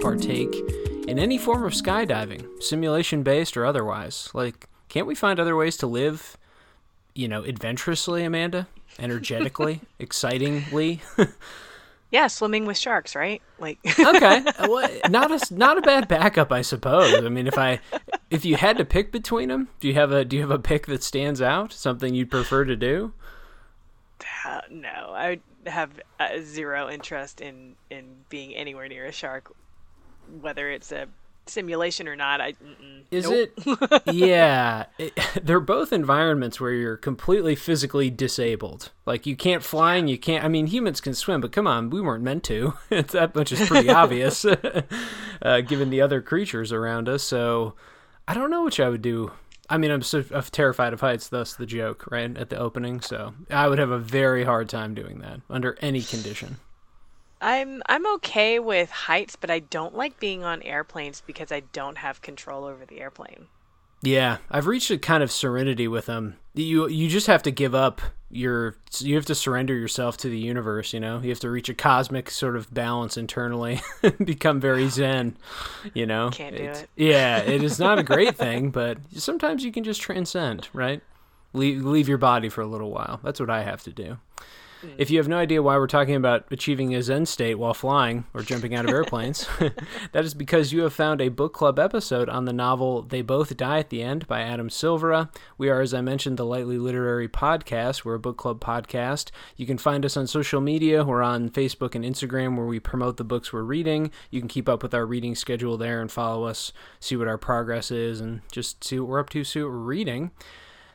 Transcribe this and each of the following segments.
partake in any form of skydiving, simulation based or otherwise. Like, can't we find other ways to live, you know, adventurously, Amanda? Energetically, excitingly? Yeah, swimming with sharks, right? Like okay, well, not a not a bad backup, I suppose. I mean, if I if you had to pick between them, do you have a do you have a pick that stands out? Something you'd prefer to do? Uh, no, I have uh, zero interest in in being anywhere near a shark, whether it's a simulation or not. I is nope. it? yeah, it, they're both environments where you're completely physically disabled. Like you can't fly and you can't. I mean, humans can swim, but come on, we weren't meant to. it's that much is pretty obvious, uh, given the other creatures around us. So I don't know which I would do. I mean, I'm so I'm terrified of heights. Thus the joke, right at the opening. So I would have a very hard time doing that under any condition. I'm I'm okay with heights, but I don't like being on airplanes because I don't have control over the airplane. Yeah, I've reached a kind of serenity with them. You you just have to give up your you have to surrender yourself to the universe, you know? You have to reach a cosmic sort of balance internally, become very zen, you know? Can't do it. Yeah, it is not a great thing, but sometimes you can just transcend, right? Leave leave your body for a little while. That's what I have to do. If you have no idea why we're talking about achieving a Zen state while flying or jumping out of airplanes, that is because you have found a book club episode on the novel They Both Die at the End by Adam Silvera. We are, as I mentioned, the Lightly Literary Podcast. We're a book club podcast. You can find us on social media. We're on Facebook and Instagram where we promote the books we're reading. You can keep up with our reading schedule there and follow us, see what our progress is, and just see what we're up to, see what we're reading.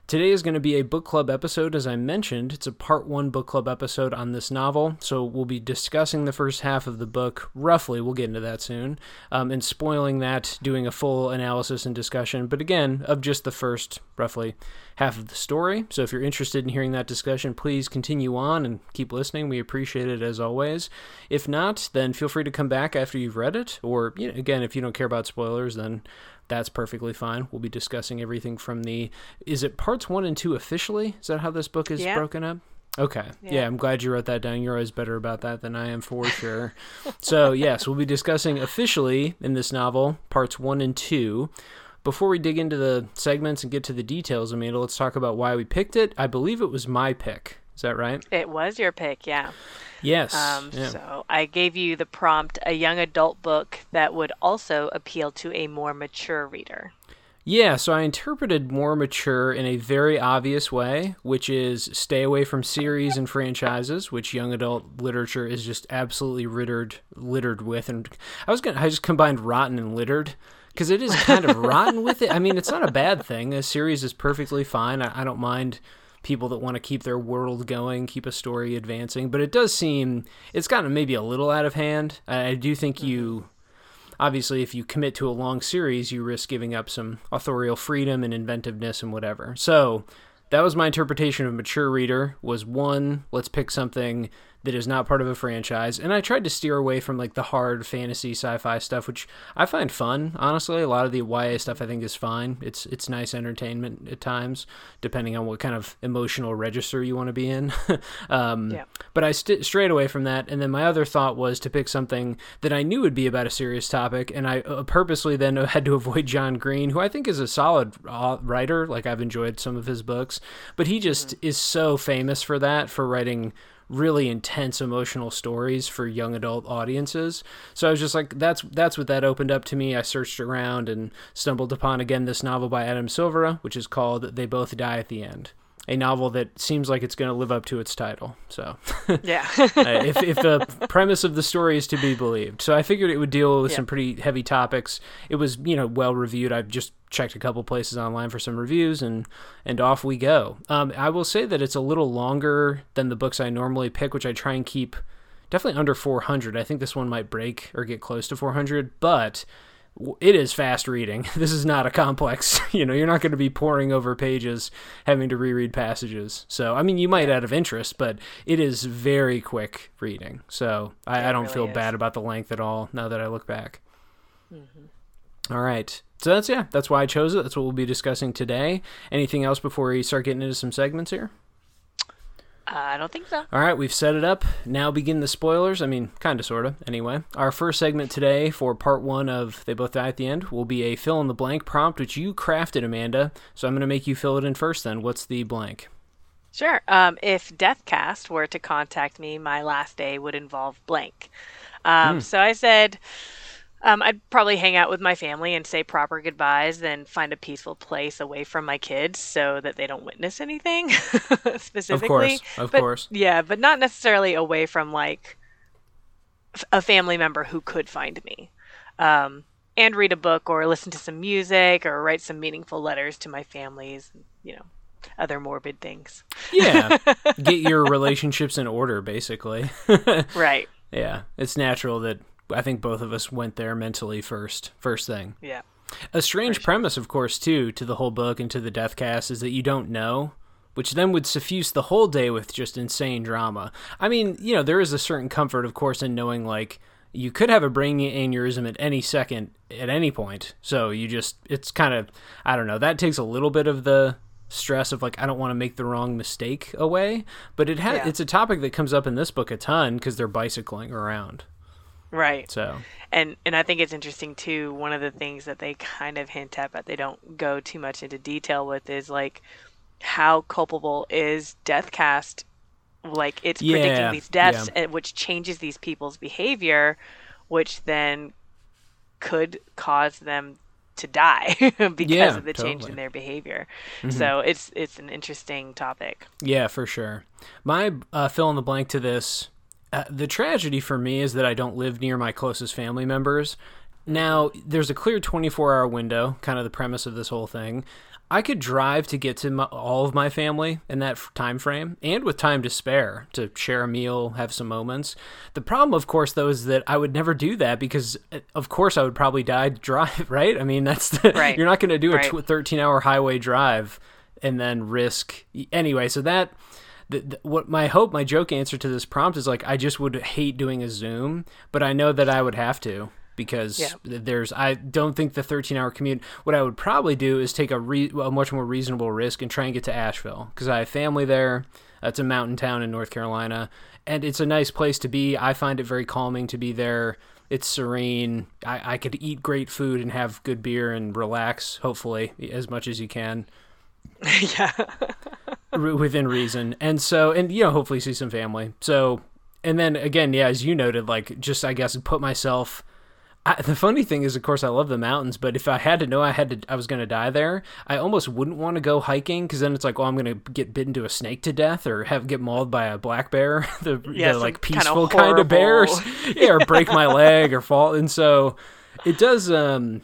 Today is going to be a book club episode, as I mentioned. It's a part one book club episode on this novel, so we'll be discussing the first half of the book roughly. We'll get into that soon, um, and spoiling that, doing a full analysis and discussion, but again, of just the first roughly half of the story. So if you're interested in hearing that discussion, please continue on and keep listening. We appreciate it as always. If not, then feel free to come back after you've read it, or you know, again, if you don't care about spoilers, then that's perfectly fine. We'll be discussing everything from the is it parts one and two officially? Is that how this book is yeah. broken up? Okay. Yeah. Yeah. I'm glad you wrote that down. You're always better about that than I am for sure. so, yes, we'll be discussing officially in this novel parts one and two. Before we dig into the segments and get to the details, Amanda, let's talk about why we picked it. I believe it was my pick. Is that right? It was your pick, yeah. Yes. Um, yeah. So I gave you the prompt, a young adult book that would also appeal to a more mature reader. Yeah, so I interpreted more mature in a very obvious way, which is stay away from series and franchises, which young adult literature is just absolutely littered littered with. And I was gonna, I just combined rotten and littered because it is kind of rotten with it. I mean, it's not a bad thing. A series is perfectly fine. I, I don't mind people that want to keep their world going, keep a story advancing, but it does seem it's gotten maybe a little out of hand. I, I do think you mm-hmm. obviously if you commit to a long series you risk giving up some authorial freedom and inventiveness and whatever so that was my interpretation of mature reader was one let's pick something that is not part of a franchise and i tried to steer away from like the hard fantasy sci-fi stuff which i find fun honestly. A lot of the ya stuff i think is fine. It's it's nice entertainment at times depending on what kind of emotional register you want to be in. Um, Yeah. but i st- strayed away from that and then my other thought was to pick something that i knew would be about a serious topic and i uh, purposely then had to avoid john green who i think is a solid writer. Like i've enjoyed some of his books but he just is so famous for that for writing really intense emotional stories for young adult audiences. So I was just like that's that's what that opened up to me. I searched around and stumbled upon again this novel by Adam Silvera, which is called They Both Die at the End. A novel that seems like it's going to live up to its title. So, Yeah. uh, if, if the premise of the story is to be believed. So I figured it would deal with Yeah. some pretty heavy topics. It was, you know, well reviewed. I've just checked a couple places online for some reviews and and off we go. Um, I will say that it's a little longer than the books I normally pick, which I try and keep definitely under 400. I think this one might break or get close to 400, but it is fast reading. This is not a complex, you know, you're not going to be poring over pages having to reread passages. So, I mean, you might out of interest, but it is very quick reading. So, I, I don't really feel is. bad about the length at all now that I look back. Mm-hmm. All right. So that's yeah, that's why I chose it. That's what we'll be discussing today. Anything else before we start getting into some segments here? Uh, I don't think so. All right, we've set it up. Now begin the spoilers. I mean, kind of, sort of. Anyway, our first segment today for part one of They Both Die at the End will be a fill in the blank prompt, which you crafted, Amanda. So I'm going to make you fill it in first then. What's the blank? Sure. Um, if Deathcast were to contact me, my last day would involve blank. Um, mm. So I said, um, I'd probably hang out with my family and say proper goodbyes, then find a peaceful place away from my kids so that they don't witness anything specifically. Of course, of but, course. Yeah, but not necessarily away from like a family member who could find me. Um, and read a book or listen to some music or write some meaningful letters to my families, you know, other morbid things. Yeah. Get your relationships in order, basically. right. Yeah. It's natural that I think both of us went there mentally first. First thing. Yeah. A strange premise, of course, too, to the whole book and to the death cast is that you don't know, which then would suffuse the whole day with just insane drama. I mean, you know, there is a certain comfort, of course, in knowing like you could have a brain aneurysm at any second, at any point. So you just, it's kind of, I don't know, that takes a little bit of the stress of like I don't want to make the wrong mistake away. But it has, yeah. it's a topic that comes up in this book a ton because they're bicycling around. Right. So. And and I think it's interesting too. One of the things that they kind of hint at, but they don't go too much into detail with, is like how culpable is Deathcast. Like it's yeah, predicting these deaths, yeah. which changes these people's behavior, which then could cause them to die because yeah, of the totally. change in their behavior. Mm-hmm. So it's it's an interesting topic. Yeah, for sure. My uh, fill in the blank to this uh, the tragedy for me is that I don't live near my closest family members. Now, there's a clear 24 hour window, kind of the premise of this whole thing. I could drive to get to my, all of my family in that time frame and with time to spare to share a meal, have some moments. The problem of course though is that I would never do that because uh, of course I would probably die to drive, right? I mean, that's the, right. you're not going to do a right. 13 hour highway drive and then risk anyway, so that the, the, what my hope, my joke answer to this prompt is like I just would hate doing a Zoom, but I know that I would have to because yeah. there's I don't think the 13 hour commute. What I would probably do is take a, re, a much more reasonable risk and try and get to Asheville because I have family there. It's a mountain town in North Carolina, and it's a nice place to be. I find it very calming to be there. It's serene. I, I could eat great food and have good beer and relax, hopefully, as much as you can. yeah. within reason. And so, and, you know, hopefully see some family. So, and then again, yeah, as you noted, like, just, I guess, put myself. I, the funny thing is, of course, I love the mountains, but if I had to know I had to, I was going to die there, I almost wouldn't want to go hiking because then it's like, oh, I'm going to get bitten to a snake to death or have get mauled by a black bear, the, yeah, the like peaceful kind of, kind of bears, yeah, or break my leg or fall. And so, it does. um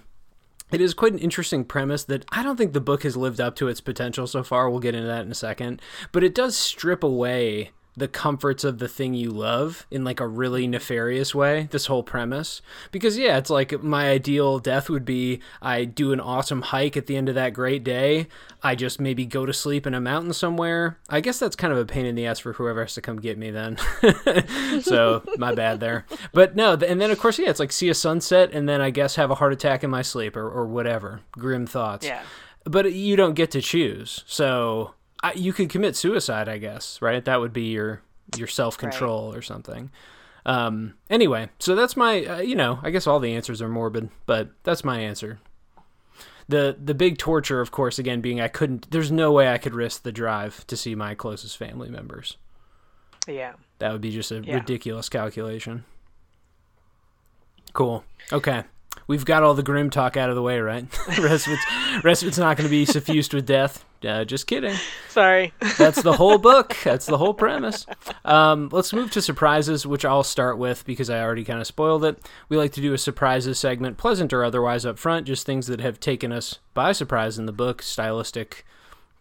it is quite an interesting premise that I don't think the book has lived up to its potential so far. We'll get into that in a second. But it does strip away the comforts of the thing you love in like a really nefarious way this whole premise. Because yeah it's like my ideal death would be i do an awesome hike at the end of that great day. I just maybe go to sleep in a mountain somewhere. I guess that's kind of a pain in the ass for whoever has to come get me then. So my bad there. But no and then of course yeah it's like see a sunset and then i guess have a heart attack in my sleep or, or whatever. Grim thoughts. Yeah. But you don't get to choose. So I, you could commit suicide, I guess, right? That would be your your self control right. or something. Um, anyway, so that's my, uh, you know, I guess all the answers are morbid, but that's my answer. The the big torture, of course, again being I couldn't. There's no way I could risk the drive to see my closest family members. Yeah, that would be just a yeah. ridiculous calculation. Cool. Okay. We've got all the grim talk out of the way, right? rest of it's, rest of it's not going to be suffused with death. Uh, just kidding. Sorry. That's the whole book. That's the whole premise. Um, let's move to surprises, which I'll start with because I already kind of spoiled it. We like to do a surprises segment, pleasant or otherwise, up front, just things that have taken us by surprise in the book, stylistic,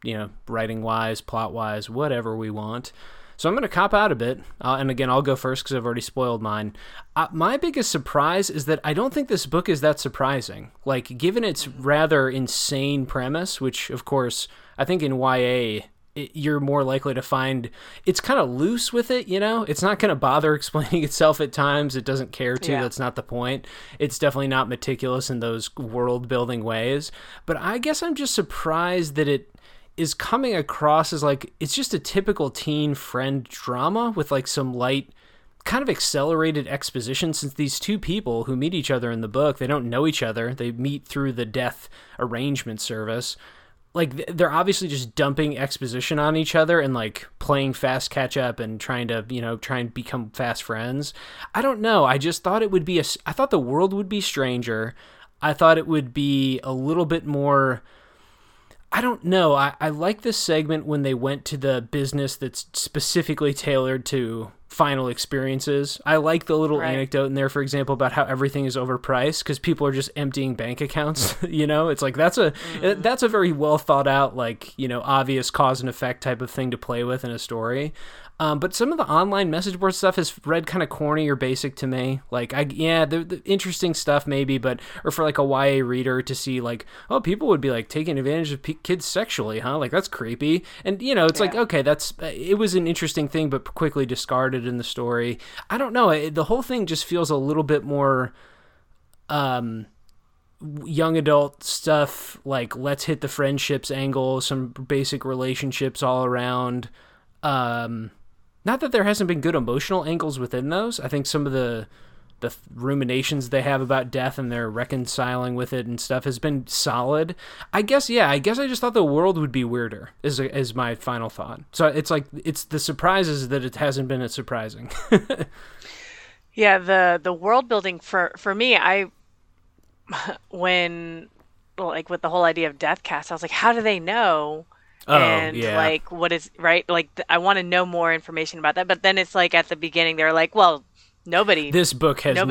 you know, writing wise, plot wise, whatever we want. So I'm going to cop out a bit. Uh, and again, I'll go first because I've already spoiled mine. Uh, my biggest surprise is that I don't think this book is that surprising. Like, given its rather insane premise, which, of course, I think in YA, it, you're more likely to find it's kind of loose with it, you know? It's not going to bother explaining itself at times. It doesn't care to. Yeah. That's not the point. It's definitely not meticulous in those world building ways. But I guess I'm just surprised that it is coming across as like it's just a typical teen friend drama with like some light kind of accelerated exposition since these two people who meet each other in the book they don't know each other. They meet through the death arrangement service. Like they're obviously just dumping exposition on each other and like playing fast catch up and trying to you know try and become fast friends. I don't know. I just thought it would be a i thought the world would be stranger. I thought it would be a little bit more I don't know. I, I like this segment when they went to the business that's specifically tailored to final experiences. I like the little right. anecdote in there, for example, about how everything is overpriced because people are just emptying bank accounts. you know, it's like that's a mm. that's a very well thought out, like you know, obvious cause and effect type of thing to play with in a story. Um, but some of the online message board stuff has read kind of corny or basic to me. Like, I yeah, the, the, interesting stuff maybe, but or for like a YA reader to see like, oh, people would be like taking advantage of p- kids sexually, huh? Like that's creepy. And you know, it's yeah. like okay, that's it was an interesting thing, but quickly discarded in the story. I don't know. It, the whole thing just feels a little bit more. Um, young adult stuff like let's hit the friendships angle some basic relationships all around um not that there hasn't been good emotional angles within those. I think some of the the ruminations they have about death and their reconciling with it and stuff has been solid. I guess yeah, I guess I just thought the world would be weirder is is my final thought. So it's like it's the surprises that it hasn't been as surprising. yeah, the the world building for for me, I when like with the whole idea of death cast, I was like how do they know Oh, and yeah. like what is right like th- i want to know more information about that but then it's like at the beginning they're like well nobody this book has no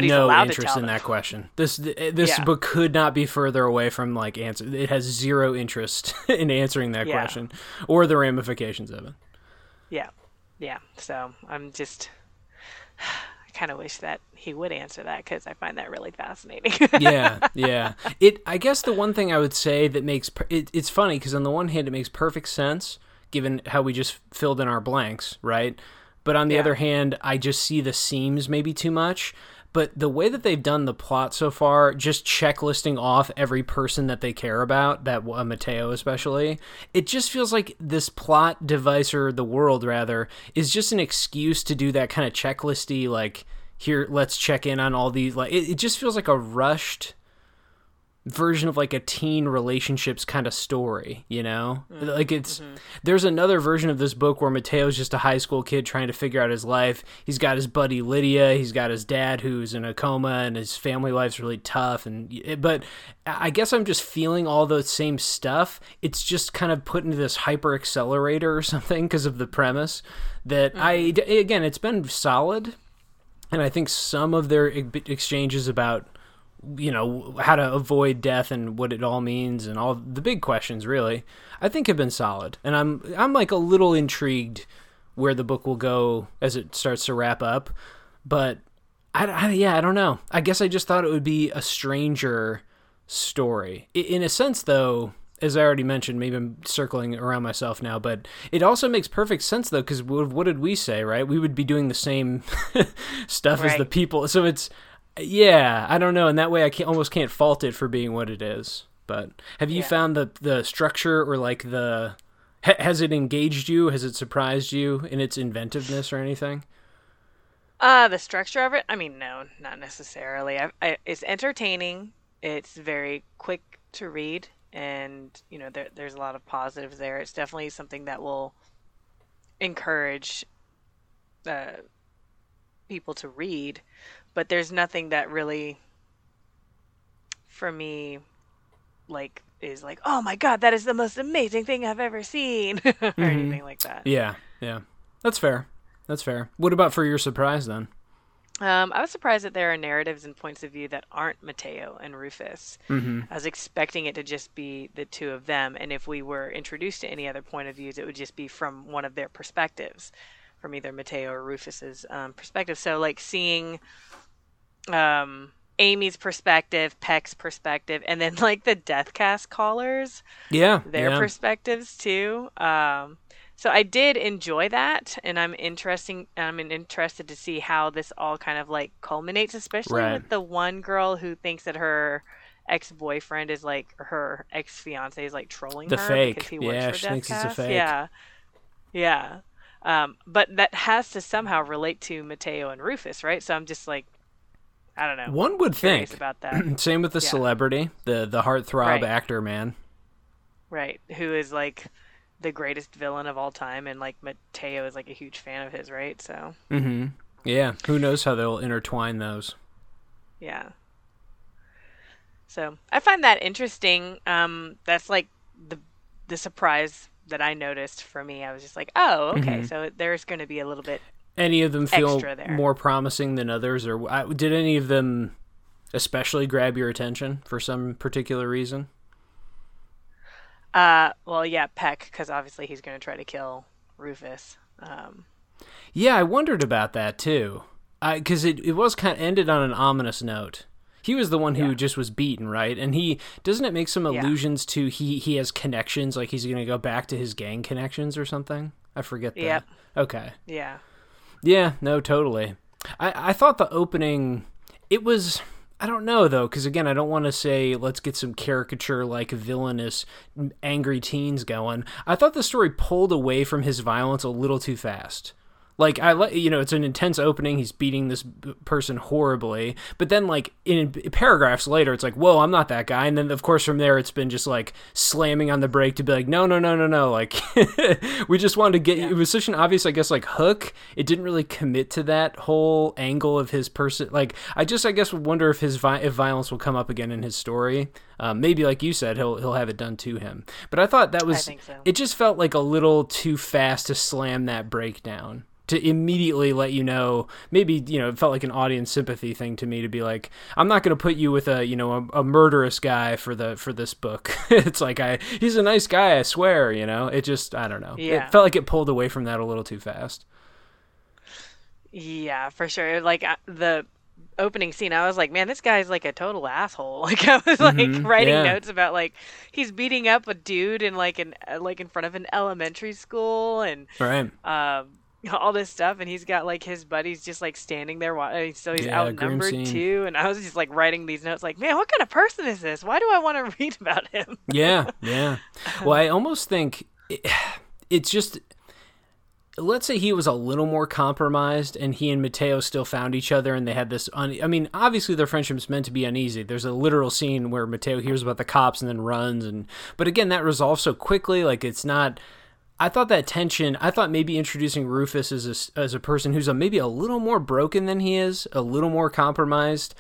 interest in that question this eh, this yeah. book could not be further away from like answer it has zero interest in answering that yeah. question or the ramifications of it yeah yeah so i'm just i kind of wish that he would answer that because I find that really fascinating. yeah, yeah. It. I guess the one thing I would say that makes it, it's funny because on the one hand it makes perfect sense given how we just filled in our blanks, right? But on the yeah. other hand, I just see the seams maybe too much. But the way that they've done the plot so far, just checklisting off every person that they care about, that uh, Mateo especially, it just feels like this plot device or the world rather is just an excuse to do that kind of checklisty like here let's check in on all these like it, it just feels like a rushed version of like a teen relationships kind of story, you know? Mm-hmm. Like it's mm-hmm. there's another version of this book where Mateo's just a high school kid trying to figure out his life. He's got his buddy Lydia, he's got his dad who's in a coma and his family life's really tough and but I guess I'm just feeling all the same stuff. It's just kind of put into this hyper accelerator or something because of the premise that mm-hmm. I again, it's been solid and I think some of their exchanges about you know how to avoid death and what it all means and all the big questions really I think have been solid and I'm I'm like a little intrigued where the book will go as it starts to wrap up but I, I yeah I don't know I guess I just thought it would be a stranger story in a sense though as I already mentioned, maybe I'm circling around myself now, but it also makes perfect sense though, because what did we say, right? We would be doing the same stuff right. as the people. So it's, yeah, I don't know. And that way I can't, almost can't fault it for being what it is. But have you yeah. found the, the structure or like the, has it engaged you? Has it surprised you in its inventiveness or anything? Uh, the structure of it? I mean, no, not necessarily. I, I, it's entertaining. It's very quick to read and you know there, there's a lot of positives there. It's definitely something that will encourage uh, people to read, but there's nothing that really, for me, like is like, oh my god, that is the most amazing thing I've ever seen, or mm-hmm. anything like that. Yeah, yeah, that's fair. That's fair. What about for your surprise then? Um, I was surprised that there are narratives and points of view that aren't Mateo and Rufus. Mm-hmm. I was expecting it to just be the two of them, and if we were introduced to any other point of views, it would just be from one of their perspectives, from either Mateo or Rufus's um, perspective. So, like seeing um, Aimee's perspective, Peck's perspective, and then like the Deathcast callers, yeah, their yeah. perspectives too. Um, so I did enjoy that, and I'm interesting. I'm interested to see how this all kind of like culminates, especially right. with the one girl who thinks that her ex boyfriend is like her ex fiance is like trolling the her fake. because he works yeah, for she thinks it's a fake. Yeah, yeah. Um, but that has to somehow relate to Mateo and Rufus, right? So I'm just like, I don't know. One would think. about that, Same with the Yeah. celebrity, the the heartthrob Right. actor man. right? Who is like the greatest villain of all time, and like Mateo is like a huge fan of his, right? So Mm-hmm. Yeah. Who knows how they'll intertwine those? Yeah. So I find that interesting. Um, that's like the the surprise that I noticed for me. I was just like, oh, okay, Mhm. so there's going to be a little bit. Any of them feel more promising than others, or uh, did any of them especially grab your attention for some particular reason? Uh, well, yeah, Peck, because obviously he's going to try to kill Rufus. Um, Yeah, I wondered about that too. Because it, it was kind of ended on an ominous note. He was the one who Yeah. just was beaten, right? And he doesn't it make some Yeah. allusions to he he has connections, like he's gonna go back to his gang connections or something. I forget that. Yep. Okay. yeah, Yeah, no, totally. I I thought the opening it was I don't know though cuz again I don't want to say let's get some caricature like villainous angry teens going. I thought the story pulled away from his violence a little too fast. Like I let you know, it's an intense opening. He's beating this b- person horribly, but then like in paragraphs later, it's like, "Whoa, I'm not that guy." And then of course from there, it's been just like slamming on the brake to be like, "No, no, no, no, no!" Like we just wanted to get. It was such an obvious, I guess, like hook. It didn't really commit to that whole angle of his person. Like I just, I guess, wonder if his vi- if violence will come up again in his story. Um, maybe, like you said, he'll he'll have it done to him. But I thought that was. so. It just felt like a little too fast to slam that breakdown to immediately let you know maybe you know it felt like an audience sympathy thing to me to be like i'm not going to put you with a you know a, a murderous guy for the for this book it's like i he's a nice guy i swear you know it just i don't know Yeah. it felt like it pulled away from that a little too fast yeah, for sure. Like uh, the opening scene, I was like, man, this guy's like a total asshole. Like I was like Mhm, writing yeah. notes about like he's beating up a dude in like an like in front of an elementary school and right um all this stuff and he's got like his buddies just like standing there while uh, so he's Yeah, outnumbered too and i was just like writing these notes like man what kind of person is this? Why do i want to read about him? Yeah yeah. Well i almost think it, it's just let's say he was a little more compromised and he and mateo still found each other and they had this un- i mean obviously their friendship's meant to be uneasy. There's a literal scene where mateo hears about the cops and then runs and but again that resolves so quickly like it's not I thought that tension. I thought maybe introducing Rufus as a, as a person who's a, maybe a little more broken than he is, a little more compromised.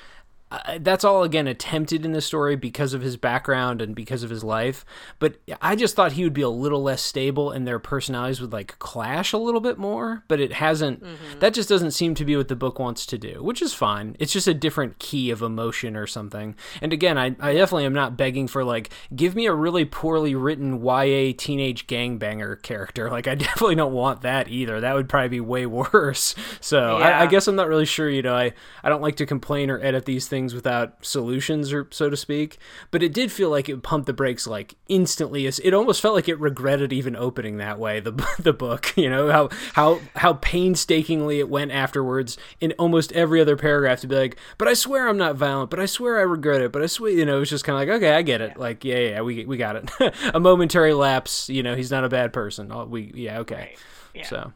Uh, that's all again attempted in the story because of his background and because of his life. But I just thought he would be a little less stable and their personalities would like clash a little bit more. But it hasn't. That just doesn't seem to be what the book wants to do, which is fine. It's just a different key of emotion or something. And again, I, I definitely am not begging for like give me a really poorly written YA teenage gangbanger character. Like I definitely don't want that either. That would probably be way worse. So I, I guess I'm not really sure. You know, I I don't like to complain or edit these things without solutions or so to speak. But it did feel like it pumped the brakes like instantly. It almost felt like it regretted even opening that way. The the book, you know how how how painstakingly it went afterwards in almost every other paragraph to be like, but I swear I'm not violent. But I swear I regret it. But I swear, you know, it was just kind of like, okay, I get it. Like, yeah, yeah, we we got it. a momentary lapse. You know, he's not a bad person. Oh, We yeah, okay. Right. Yeah. So,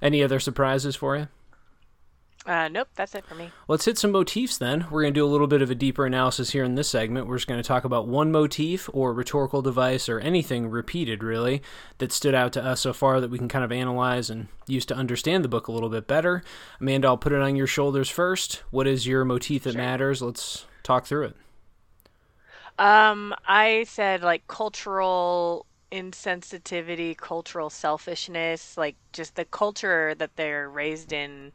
any other surprises for you? Uh, nope, that's it for me. Let's hit some motifs then. We're going to do a little bit of a deeper analysis here in this segment. We're just going to talk about one motif or rhetorical device or anything repeated, really, that stood out to us so far that we can kind of analyze and use to understand the book a little bit better. Amanda, I'll put it on your shoulders first. What is your motif that Sure. matters? Let's talk through it. Um, I said like cultural insensitivity, cultural selfishness, like just the culture that they're raised in.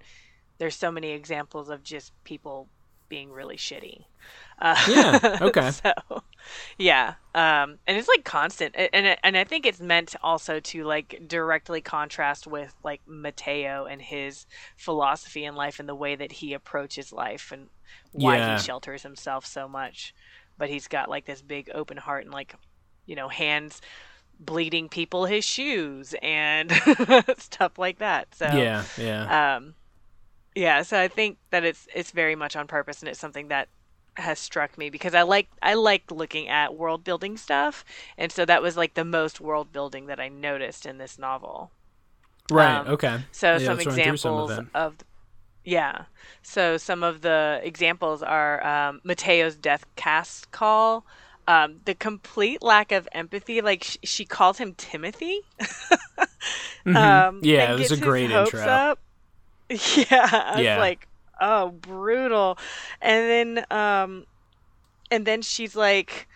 There's so many examples of just people being really shitty. Uh, Yeah, okay. so, yeah, um, and it's like constant, and and I think it's meant also to like directly contrast with like Mateo and his philosophy in life and the way that he approaches life and why Yeah. he shelters himself so much. But he's got like this big open heart and like, you know, hands bleeding people his shoes and stuff like that. So Yeah, yeah. um, yeah, so I think that it's it's very much on purpose, and it's something that has struck me because I like I like looking at world building stuff, and so that was like the most world building that I noticed in this novel. Right. Um, okay. So yeah, some examples some of, of, yeah. So some of the examples are um, Mateo's death cast call. Um, the complete lack of empathy, like sh- she called him Timothy. mm-hmm. Um, yeah, it was a great intro. Up. Yeah, I yeah. was like, oh, brutal. And then, um, and then she's like,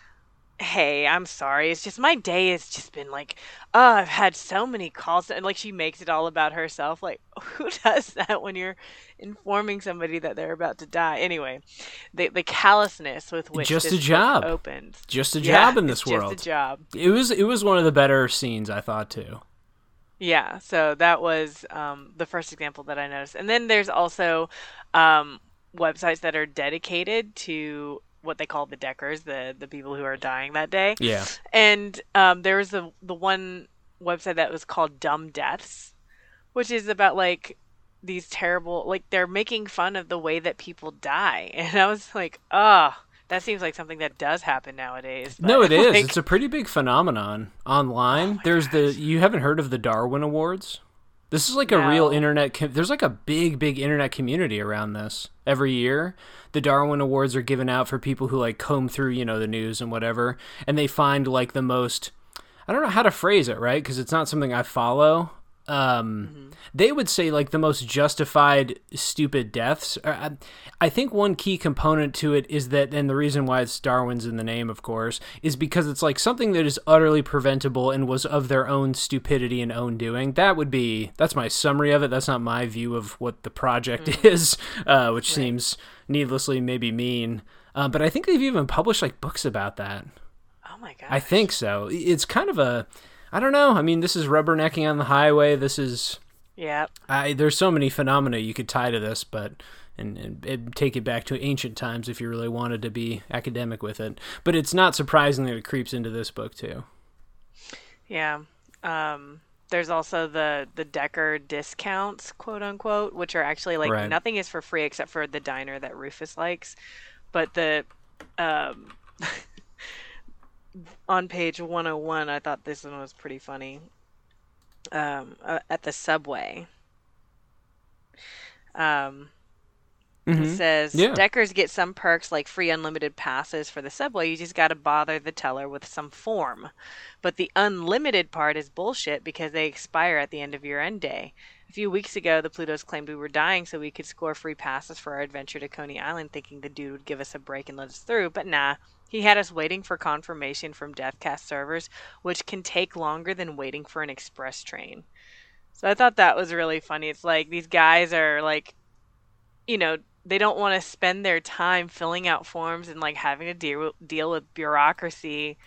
hey, I'm sorry. It's just my day has just been like, oh, I've had so many calls. And like she makes it all about herself. Like, who does that when you're informing somebody that they're about to die? Anyway, the the callousness with which just a job opens, just a job yeah, in this world. Just a job. It was it was one of the better scenes I thought too. Yeah, so that was um, the first example that I noticed, and then there's also um, websites that are dedicated to what they call the Deckers, the the people who are dying that day. Yeah. And um, there was the the one website that was called Dumb Deaths, which is about like these terrible like they're making fun of the way that people die, and I was like, ah. Oh, that seems like something that does happen nowadays. no, it is. Like... It's a pretty big phenomenon online. Oh There's gosh. the you haven't heard of the Darwin Awards? This is like no. a real internet. Com- There's like a big, big internet community around this every year. The Darwin Awards are given out for people who like comb through, you know, the news and whatever, and they find like the most. I don't know how to phrase it right because it's not something I follow um, mm-hmm. they would say like the most justified stupid deaths. I think one key component to it is that, and the reason why it's Darwin's in the name, of course, is because it's like something that is utterly preventable and was of their own stupidity and own doing. That would be that's my summary of it. That's not my view of what the project mm-hmm. is, uh, which right. seems needlessly maybe mean. Uh, but I think they've even published like books about that. Oh my god! I think so. It's kind of a I don't know. I mean, this is rubbernecking on the highway. This is yeah. I there's so many phenomena you could tie to this, but and, and, and, take it back to ancient times if you really wanted to be academic with it. But it's not surprising that it creeps into this book too. Yeah. Um, there's also the the Decker discounts, quote unquote, which are actually like right. nothing is for free except for the diner that Rufus likes. But the um, on page 101, I thought this one was pretty funny. Um, uh, at the subway. Um, mm-hmm. It says yeah. Deckers get some perks like free unlimited passes for the subway. You just got to bother the teller with some form. But the unlimited part is bullshit because they expire at the end of your end day. A few weeks ago, the Plutos claimed we were dying so we could score free passes for our adventure to Coney Island, thinking the dude would give us a break and let us through. But nah, he had us waiting for confirmation from Deathcast servers, which can take longer than waiting for an express train. So I thought that was really funny. It's like these guys are like, you know, they don't want to spend their time filling out forms and like having to deal deal with bureaucracy,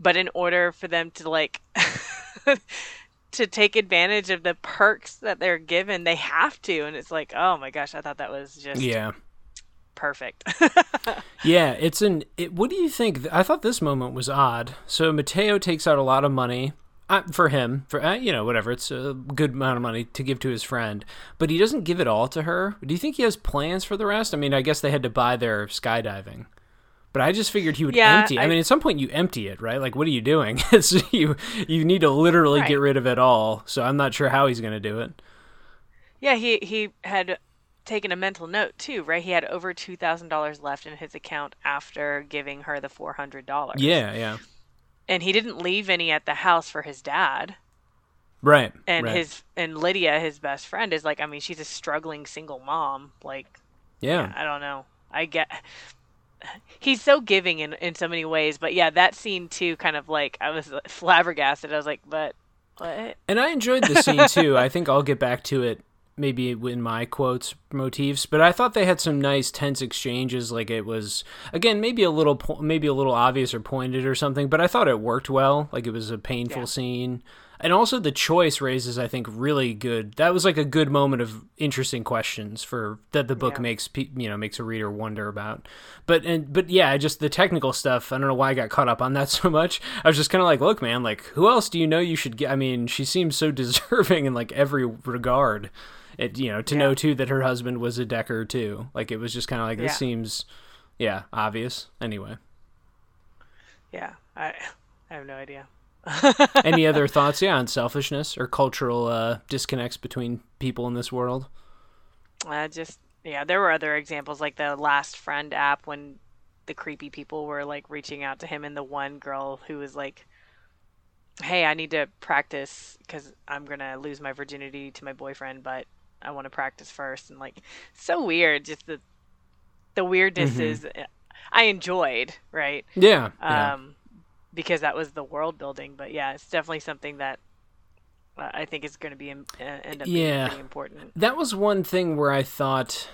but in order for them to like to take advantage of the perks that they're given, they have to. And it's like, oh my gosh, I thought that was just yeah perfect. yeah, it's an. It, what do you think? I thought this moment was odd. So Mateo takes out a lot of money uh, for him, for uh, you know whatever. It's a good amount of money to give to his friend, but he doesn't give it all to her. Do you think he has plans for the rest? I mean, I guess they had to buy their skydiving. But I just figured he would yeah, empty. I, I, mean, at some point you empty it, right? Like, what are you doing? it's, you you need to literally right. get rid of it all. So I'm not sure how he's going to do it. Yeah, he he had taken a mental note too, right? He had over two thousand dollars left in his account after giving her the four hundred dollars. Yeah, yeah. And he didn't leave any at the house for his dad. Right. And right. his and Lydia, his best friend, is like, I mean, she's a struggling single mom. Like, yeah, I don't know. I get. He's so giving in in so many ways, but yeah, that scene too, kind of like I was flabbergasted. I was like, but what? And I enjoyed the scene too. I think I'll get back to it maybe in my quotes motifs but i thought they had some nice tense exchanges like it was again maybe a little maybe a little obvious or pointed or something but i thought it worked well. Like it was a painful yeah. scene. And also the choice raises i think really good that was like a good moment of interesting questions for that the book yeah. makes you know makes a reader wonder about. But and but yeah just the technical stuff i don't know why i got caught up on that so much. I was just kind of like look man like who else do you know you should get? I mean she seems so deserving in like every regard it you know to yeah. know too that her husband was a decker too like it was just kind of like this yeah. seems yeah, obvious. Anyway. Yeah, I I have no idea. Any other thoughts, yeah, on selfishness or cultural uh, disconnects between people in this world? Uh, just yeah, there were other examples like the Last Friend app when the creepy people were like reaching out to him, and the one girl who was like, "Hey, I need to practice because I'm gonna lose my virginity to my boyfriend, but I want to practice first And like, so weird. Just the the weirdness mm-hmm. is I enjoyed, right? Yeah. yeah. Um, because that was the world building. But yeah, it's definitely something that uh, I think is going to be uh, end up yeah. being pretty important. That was one thing where I thought.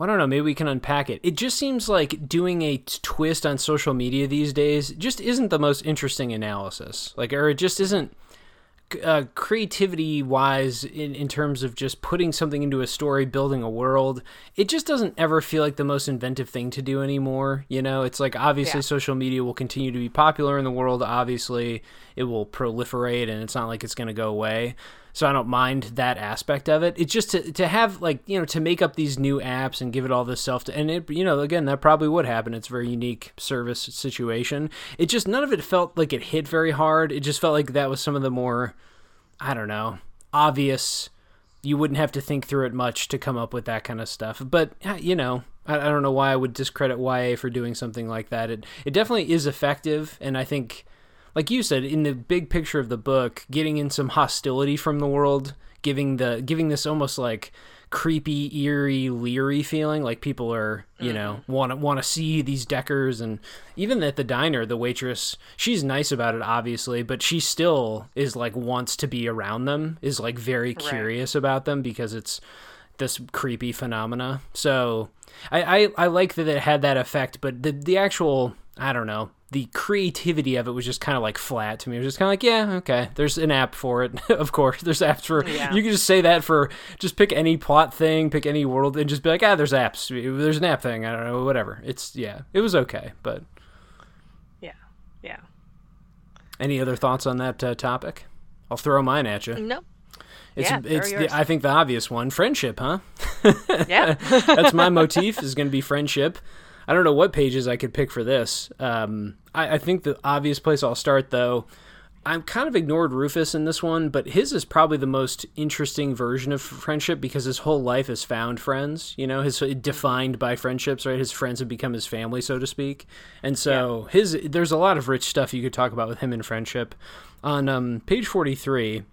I don't know. Maybe we can unpack it. It just seems like doing a twist on social media these days just isn't the most interesting analysis. Like, or it just isn't uh, creativity wise in, in terms of just putting something into a story building a world it just doesn't ever feel like the most inventive thing to do anymore you know it's like obviously yeah. social media will continue to be popular in the world obviously it will proliferate and it's not like it's going to go away so I don't mind that aspect of it. It's just to, to have like you know to make up these new apps and give it all this self to, and it you know again that probably would happen. It's a very unique service situation. It just none of it felt like it hit very hard. It just felt like that was some of the more I don't know obvious. You wouldn't have to think through it much to come up with that kind of stuff. But ah, you know, I, I don't know why I would discredit YA for doing something like that. It it definitely is effective, and I think like you said, in the big picture of the book, getting in some hostility from the world, giving the giving this almost like creepy, eerie, leery feeling, like people are, you mm-hmm. know, want to want to see these Deckers, and even at the diner, the waitress, she's nice about it, obviously, but she still is like wants to be around them, is like very curious right. about them because it's this creepy phenomena. So I, I I like that it had that effect, but the the actual I don't know the creativity of it was just kind of like flat to me. It was just kind of like, yeah, okay, there's an app for it. of course, there's apps for. Yeah. You can just say that for just pick any plot thing, pick any world, and just be like, ah, there's apps. There's an app thing. I don't know, whatever. It's yeah, it was okay, but yeah, yeah. Any other thoughts on that uh, topic? I'll throw mine at you. Nope. It's yeah, it's the, I think the obvious one, friendship, huh? yeah. That's my motif is going to be friendship. I don't know what pages I could pick for this. Um, I, I think the obvious place I'll start, though, I'm kind of ignored Rufus in this one, but his is probably the most interesting version of friendship because his whole life is found friends. You know, his defined by friendships, right? His friends have become his family, so to speak. And so yeah. his there's a lot of rich stuff you could talk about with him in friendship. On um, page 43,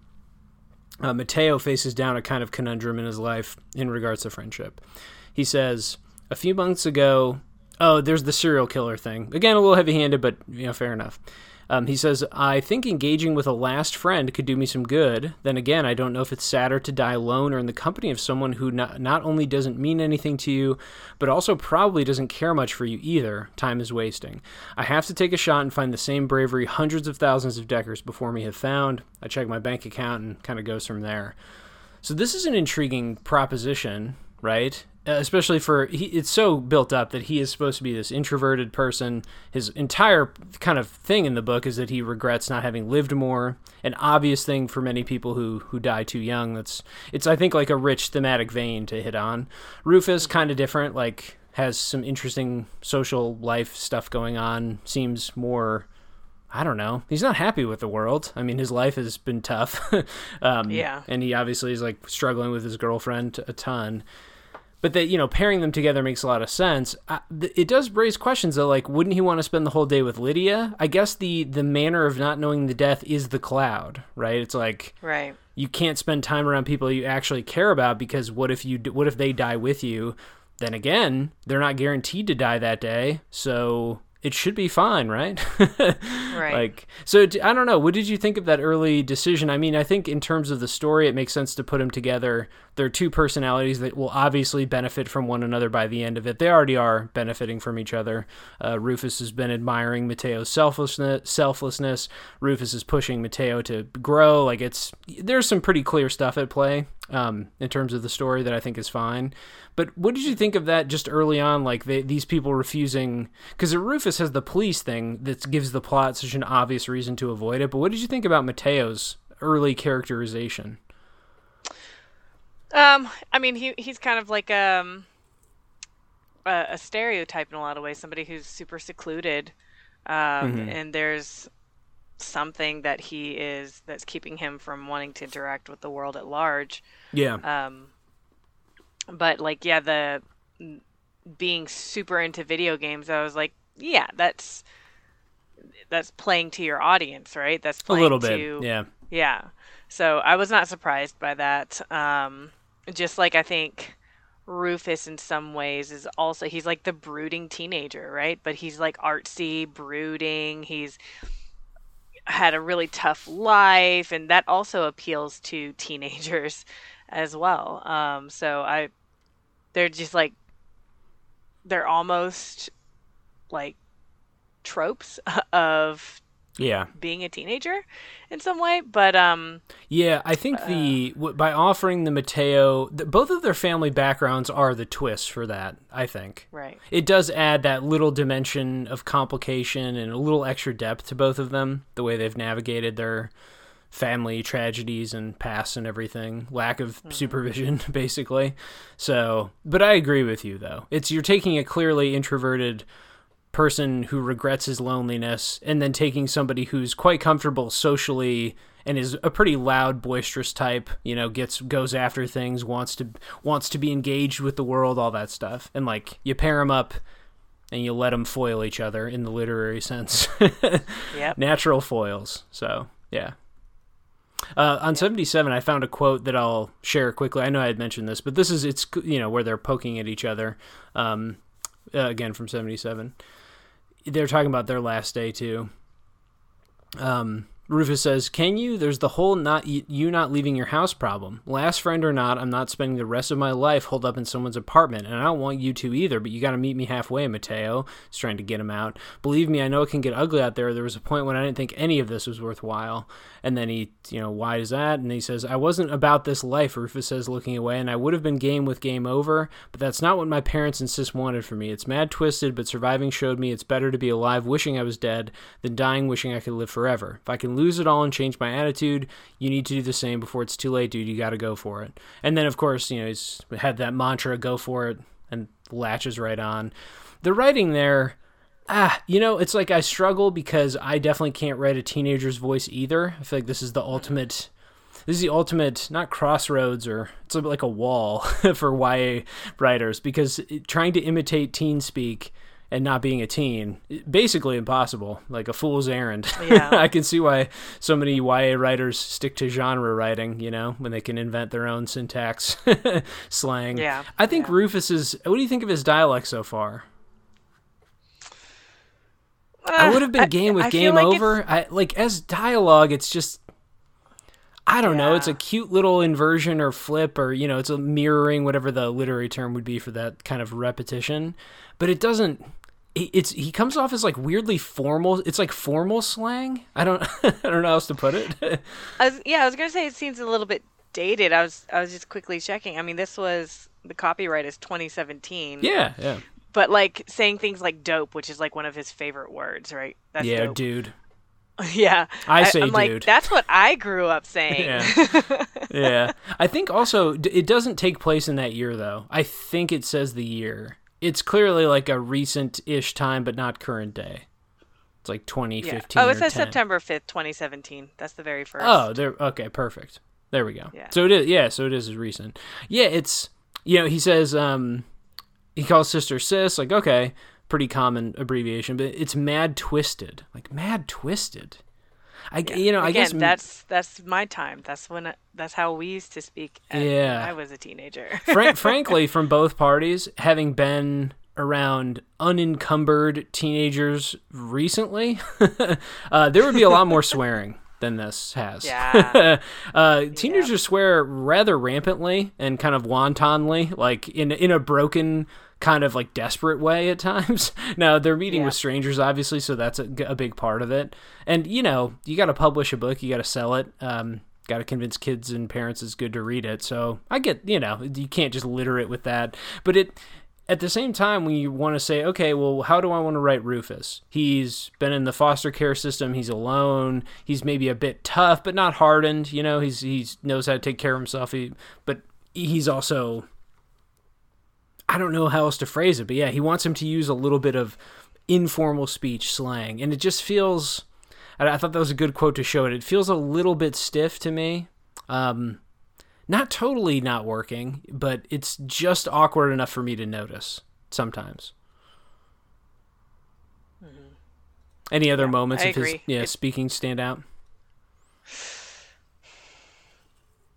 uh, Mateo faces down a kind of conundrum in his life in regards to friendship. He says, "A few months ago, Oh, there's the serial killer thing. Again, a little heavy handed, but you know, fair enough. Um, he says, I think engaging with a last friend could do me some good. Then again, I don't know if it's sadder to die alone or in the company of someone who not, not only doesn't mean anything to you, but also probably doesn't care much for you either. Time is wasting. I have to take a shot and find the same bravery hundreds of thousands of Deckers before me have found. I check my bank account and kind of goes from there. So this is an intriguing proposition, right? Uh, especially for he, it's so built up that he is supposed to be this introverted person. His entire kind of thing in the book is that he regrets not having lived more. An obvious thing for many people who who die too young. That's it's I think like a rich thematic vein to hit on. Rufus kind of different, like has some interesting social life stuff going on. Seems more. I don't know. He's not happy with the world. I mean, his life has been tough. um, yeah. And he obviously is like struggling with his girlfriend a ton but that you know pairing them together makes a lot of sense. it does raise questions though, like wouldn't he want to spend the whole day with Lydia? I guess the the manner of not knowing the death is the cloud, right? It's like right. You can't spend time around people you actually care about because what if you what if they die with you? Then again, they're not guaranteed to die that day, so it should be fine, right? right. Like, so I don't know. What did you think of that early decision? I mean, I think in terms of the story, it makes sense to put them together. They're two personalities that will obviously benefit from one another by the end of it. They already are benefiting from each other. Uh, Rufus has been admiring Mateo's selflessness. Selflessness. Rufus is pushing Mateo to grow. Like, it's there's some pretty clear stuff at play um, in terms of the story that I think is fine. But what did you think of that just early on? Like they, these people refusing because Rufus has the police thing that gives the plot such an obvious reason to avoid it. But what did you think about Mateo's early characterization? Um, I mean, he he's kind of like um, a, a, stereotype in a lot of ways. Somebody who's super secluded, um, mm-hmm. and there's something that he is that's keeping him from wanting to interact with the world at large. Yeah. Um. But like, yeah, the being super into video games, I was like, yeah, that's that's playing to your audience, right? That's a little bit, to, yeah, yeah. So I was not surprised by that. Um, just like I think Rufus in some ways is also he's like the brooding teenager, right? But he's like artsy, brooding. He's had a really tough life, and that also appeals to teenagers as well. Um, so I, they're just like, they're almost like tropes of yeah. being a teenager in some way but um yeah i think uh, the by offering the mateo the, both of their family backgrounds are the twist for that i think. Right. It does add that little dimension of complication and a little extra depth to both of them the way they've navigated their family tragedies and past and everything. Lack of mm-hmm. supervision basically. So but i agree with you though. It's you're taking a clearly introverted person who regrets his loneliness and then taking somebody who's quite comfortable socially and is a pretty loud boisterous type you know gets goes after things wants to wants to be engaged with the world all that stuff. And like you pair them up and you let them foil each other in the literary sense. Yep. natural foils. So yeah uh, on 77 i found a quote that i'll share quickly i know i had mentioned this but this is it's you know where they're poking at each other um, uh, again from 77 they're talking about their last day too. Um, Rufus says, "Can you? There's the whole not you not leaving your house problem. Last friend or not, I'm not spending the rest of my life holed up in someone's apartment, and I don't want you to either. But you got to meet me halfway." Mateo is trying to get him out. Believe me, I know it can get ugly out there. There was a point when I didn't think any of this was worthwhile. And then he, you know, why is that? And he says, I wasn't about this life, Rufus says, looking away, and I would have been game with game over, but that's not what my parents and sis wanted for me. It's mad twisted, but surviving showed me it's better to be alive wishing I was dead than dying wishing I could live forever. If I can lose it all and change my attitude, you need to do the same before it's too late, dude. You got to go for it. And then, of course, you know, he's had that mantra, go for it, and latches right on. The writing there ah, you know, it's like I struggle because I definitely can't write a teenager's voice either. I feel like this is the ultimate. This is the ultimate, not crossroads or it's like a wall for YA writers because trying to imitate teen speak and not being a teen basically impossible like a fool's errand yeah. i can see why so many ya writers stick to genre writing you know when they can invent their own syntax slang yeah i think yeah. rufus is what do you think of his dialect so far I would have been game with I game like over. I like as dialogue, it's just I don't yeah. know. It's a cute little inversion or flip, or you know, it's a mirroring, whatever the literary term would be for that kind of repetition. But it doesn't. It's he comes off as like weirdly formal. It's like formal slang. I don't. I don't know how else to put it. I was, yeah, I was gonna say it seems a little bit dated. I was. I was just quickly checking. I mean, this was the copyright is 2017. Yeah, yeah but like saying things like dope, which is like one of his favorite words, right? That's yeah, dope. dude. yeah, I say, I, am like, that's what I grew up saying. yeah. yeah, I think also it doesn't take place in that year though. I think it says the year. It's clearly like a recent-ish time, but not current day. It's like 2015. Yeah. Oh, it says September 5th, 2017. That's the very first. Oh, there. Okay, perfect. There we go. Yeah. So it is. Yeah. So it is recent. Yeah. It's. You know, he says. um he calls sister sis. Like, okay, pretty common abbreviation, but it's mad twisted. Like mad twisted. I yeah. you know Again, I guess that's that's my time. That's when that's how we used to speak. yeah, I was a teenager. frankly, from both parties, having been around unencumbered teenagers recently, uh, there would be a lot more swearing than this has. Yeah. uh, teenagers yeah. swear rather rampantly and kind of wantonly, like in in a broken kind of like desperate way at times. now they're meeting yeah. with strangers, obviously, so that's a, a, big part of it. And you know, you got to publish a book, you got to sell it. Um, got to convince kids and parents it's good to read it. So I get, you know, you can't just litter it with that. But it, at the same time, when you want to say, okay, well, how do I want to write Rufus? He's been in the foster care system. He's alone. He's maybe a bit tough, but not hardened. You know, he's he knows how to take care of himself. He, but he's also I don't know how else to phrase it, but yeah, he wants him to use a little bit of informal speech slang, and it just feels. I, thought that was a good quote to show it. It feels a little bit stiff to me. Um, not totally not working, but it's just awkward enough for me to notice sometimes. Mm-hmm. Any other yeah, moments I of agree. his yeah it, speaking stand out?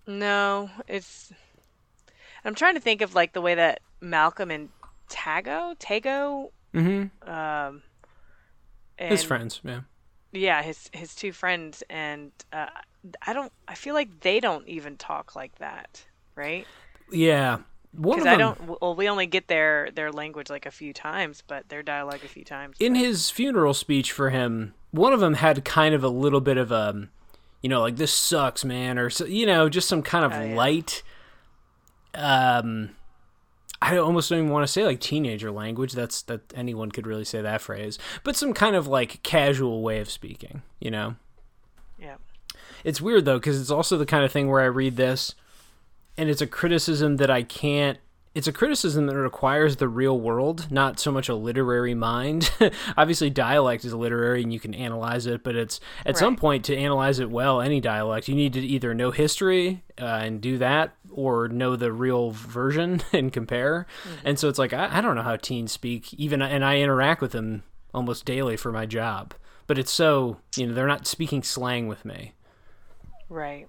No, it's. I'm trying to think of like the way that Malcolm and Tagoe, Tagoe, mm-hmm. um, his friends, yeah, yeah, his his two friends, and uh, I don't. I feel like they don't even talk like that, right? Yeah, because I don't. Well, we only get their their language like a few times, but their dialogue a few times. In but. his funeral speech for him, one of them had kind of a little bit of a, you know, like this sucks, man, or you know, just some kind of oh, yeah. light. Um, I almost don't even want to say like teenager language. That's that anyone could really say that phrase, but some kind of like casual way of speaking. You know. Yeah. It's weird though because it's also the kind of thing where I read this, and it's a criticism that I can't. It's a criticism that requires the real world, not so much a literary mind. Obviously, dialect is literary and you can analyze it, but it's at right. some point to analyze it well, any dialect, you need to either know history uh, and do that, or know the real version and compare. Mm-hmm. And so it's like I, I don't know how teens speak, even, and I interact with them almost daily for my job. But it's so you know they're not speaking slang with me. Right.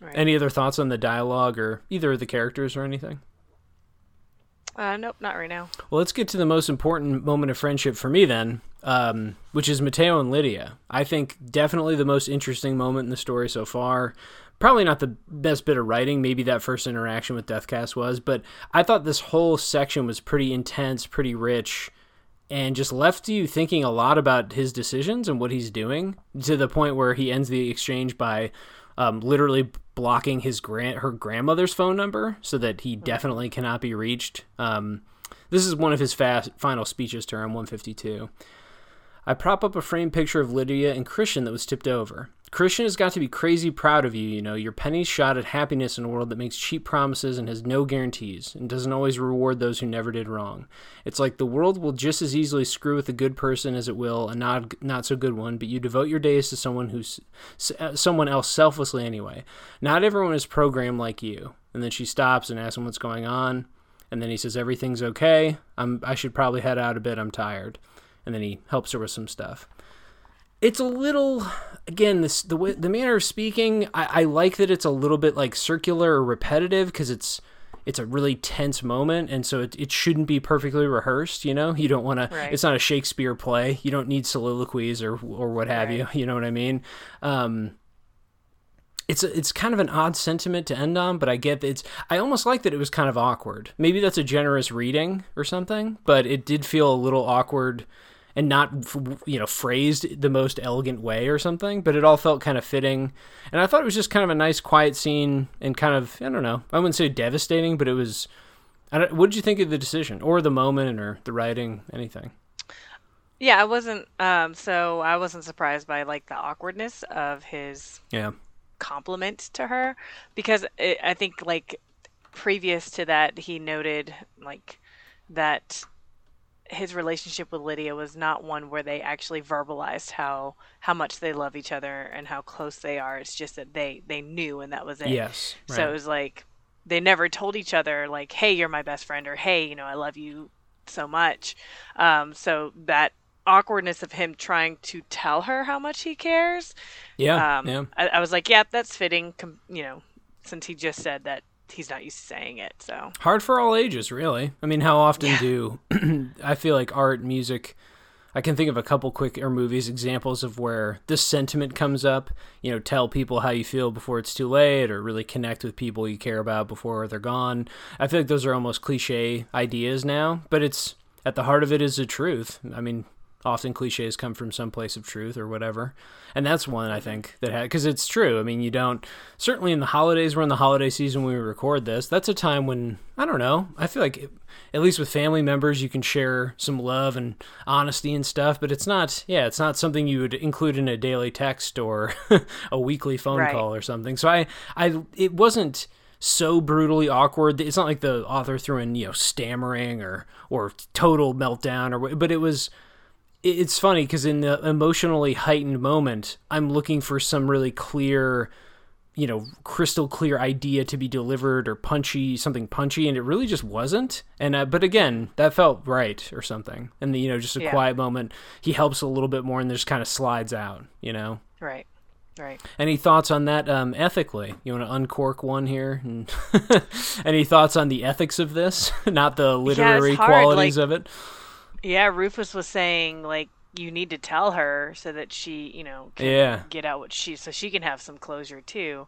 right. Any other thoughts on the dialogue or either of the characters or anything? Uh, nope, not right now. Well, let's get to the most important moment of friendship for me then, um, which is Mateo and Lidia. I think definitely the most interesting moment in the story so far. Probably not the best bit of writing. Maybe that first interaction with Death-Cast was, but I thought this whole section was pretty intense, pretty rich, and just left you thinking a lot about his decisions and what he's doing to the point where he ends the exchange by um, literally blocking his grand her grandmother's phone number so that he definitely cannot be reached. Um, this is one of his fast final speeches to her on 152. I prop up a framed picture of Lidia and Christian that was tipped over. Christian has got to be crazy proud of you, you know. You're Penny's shot at happiness in a world that makes cheap promises and has no guarantees and doesn't always reward those who never did wrong. It's like the world will just as easily screw with a good person as it will a not not so good one, but you devote your days to someone who's uh, someone else selflessly anyway. Not everyone is programmed like you. And then she stops and asks him what's going on, and then he says everything's okay. I'm I should probably head out a bit. I'm tired and then he helps her with some stuff. It's a little, again, this the way, the manner of speaking. I, I like that it's a little bit like circular or repetitive because it's it's a really tense moment and so it, it shouldn't be perfectly rehearsed you know you don't want right. to it's not a shakespeare play you don't need soliloquies or or what have right. you you know what i mean um it's a, it's kind of an odd sentiment to end on, but I get that it's. I almost like that it was kind of awkward. Maybe that's a generous reading or something, but it did feel a little awkward and not you know phrased the most elegant way or something but it all felt kind of fitting. And i thought it was just kind of a nice quiet scene and kind of i don't know i wouldn't say devastating but it was what did you think of the decision or the moment or the writing anything? Yeah i wasn't um so i wasn't surprised by like the awkwardness of his yeah. compliment to her because it, i think like previous to that he noted like that his relationship with Lidia was not one where they actually verbalized how how much they love each other and how close they are. It's just that they they knew and that was it. Yes. Right. So it was like they never told each other like, "Hey, you're my best friend," or "Hey, you know, I love you so much." Um, so that awkwardness of him trying to tell her how much he cares. Yeah. Um, yeah. I, I was like, "Yeah, that's fitting." Com- you know, since he just said that he's not used to saying it. So hard for all ages, really. I mean, how often yeah. do I feel like art, music? I can think of a couple quick or movies examples of where this sentiment comes up. You know, tell people how you feel before it's too late, or really connect with people you care about before they're gone. I feel like those are almost cliche ideas now, but it's at the heart of it is the truth. I mean, often cliches come from some place of truth or whatever and that's one i think that had because it's true i mean you don't certainly in the holidays we're in the holiday season when we record this that's a time when i don't know i feel like at least with family members you can share some love and honesty and stuff but it's not yeah it's not something you would include in a daily text or a weekly phone right. call or something so i i it wasn't so brutally awkward. It's not like the author threw in you know stammering or or total meltdown or but it was it's funny because in the emotionally heightened moment, I'm looking for some really clear, you know, crystal clear idea to be delivered or punchy, something punchy, and it really just wasn't. And uh, but again, that felt right or something. And the, you know, just a yeah. quiet moment, he helps a little bit more and just kind of slides out. You know, right. Right. Any thoughts on that um, ethically? You want to uncork one here? Any thoughts on the ethics of this, not the literary yeah, qualities like, of it? Yeah, Rufus was saying like you need to tell her so that she, you know, can yeah. get out what she so she can have some closure too.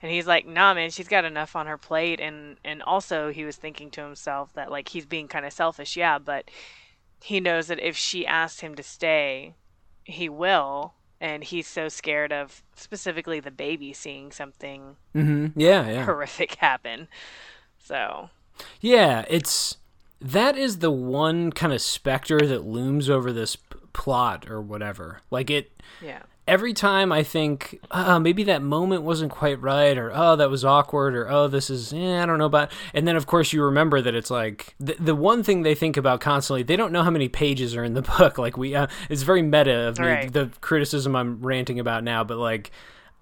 And he's like, "Nah, man, she's got enough on her plate." And and also he was thinking to himself that like he's being kind of selfish, yeah, but he knows that if she asks him to stay, he will, and he's so scared of specifically the baby seeing something mm-hmm. yeah, yeah. horrific happen. So, yeah, it's that is the one kind of specter that looms over this p- plot or whatever. Like it. Yeah. Every time I think, oh, maybe that moment wasn't quite right, or oh, that was awkward, or oh, this is, eh, I don't know about. And then, of course, you remember that it's like the, the one thing they think about constantly. They don't know how many pages are in the book. Like we, uh, it's very meta of me, right. the criticism I'm ranting about now. But like,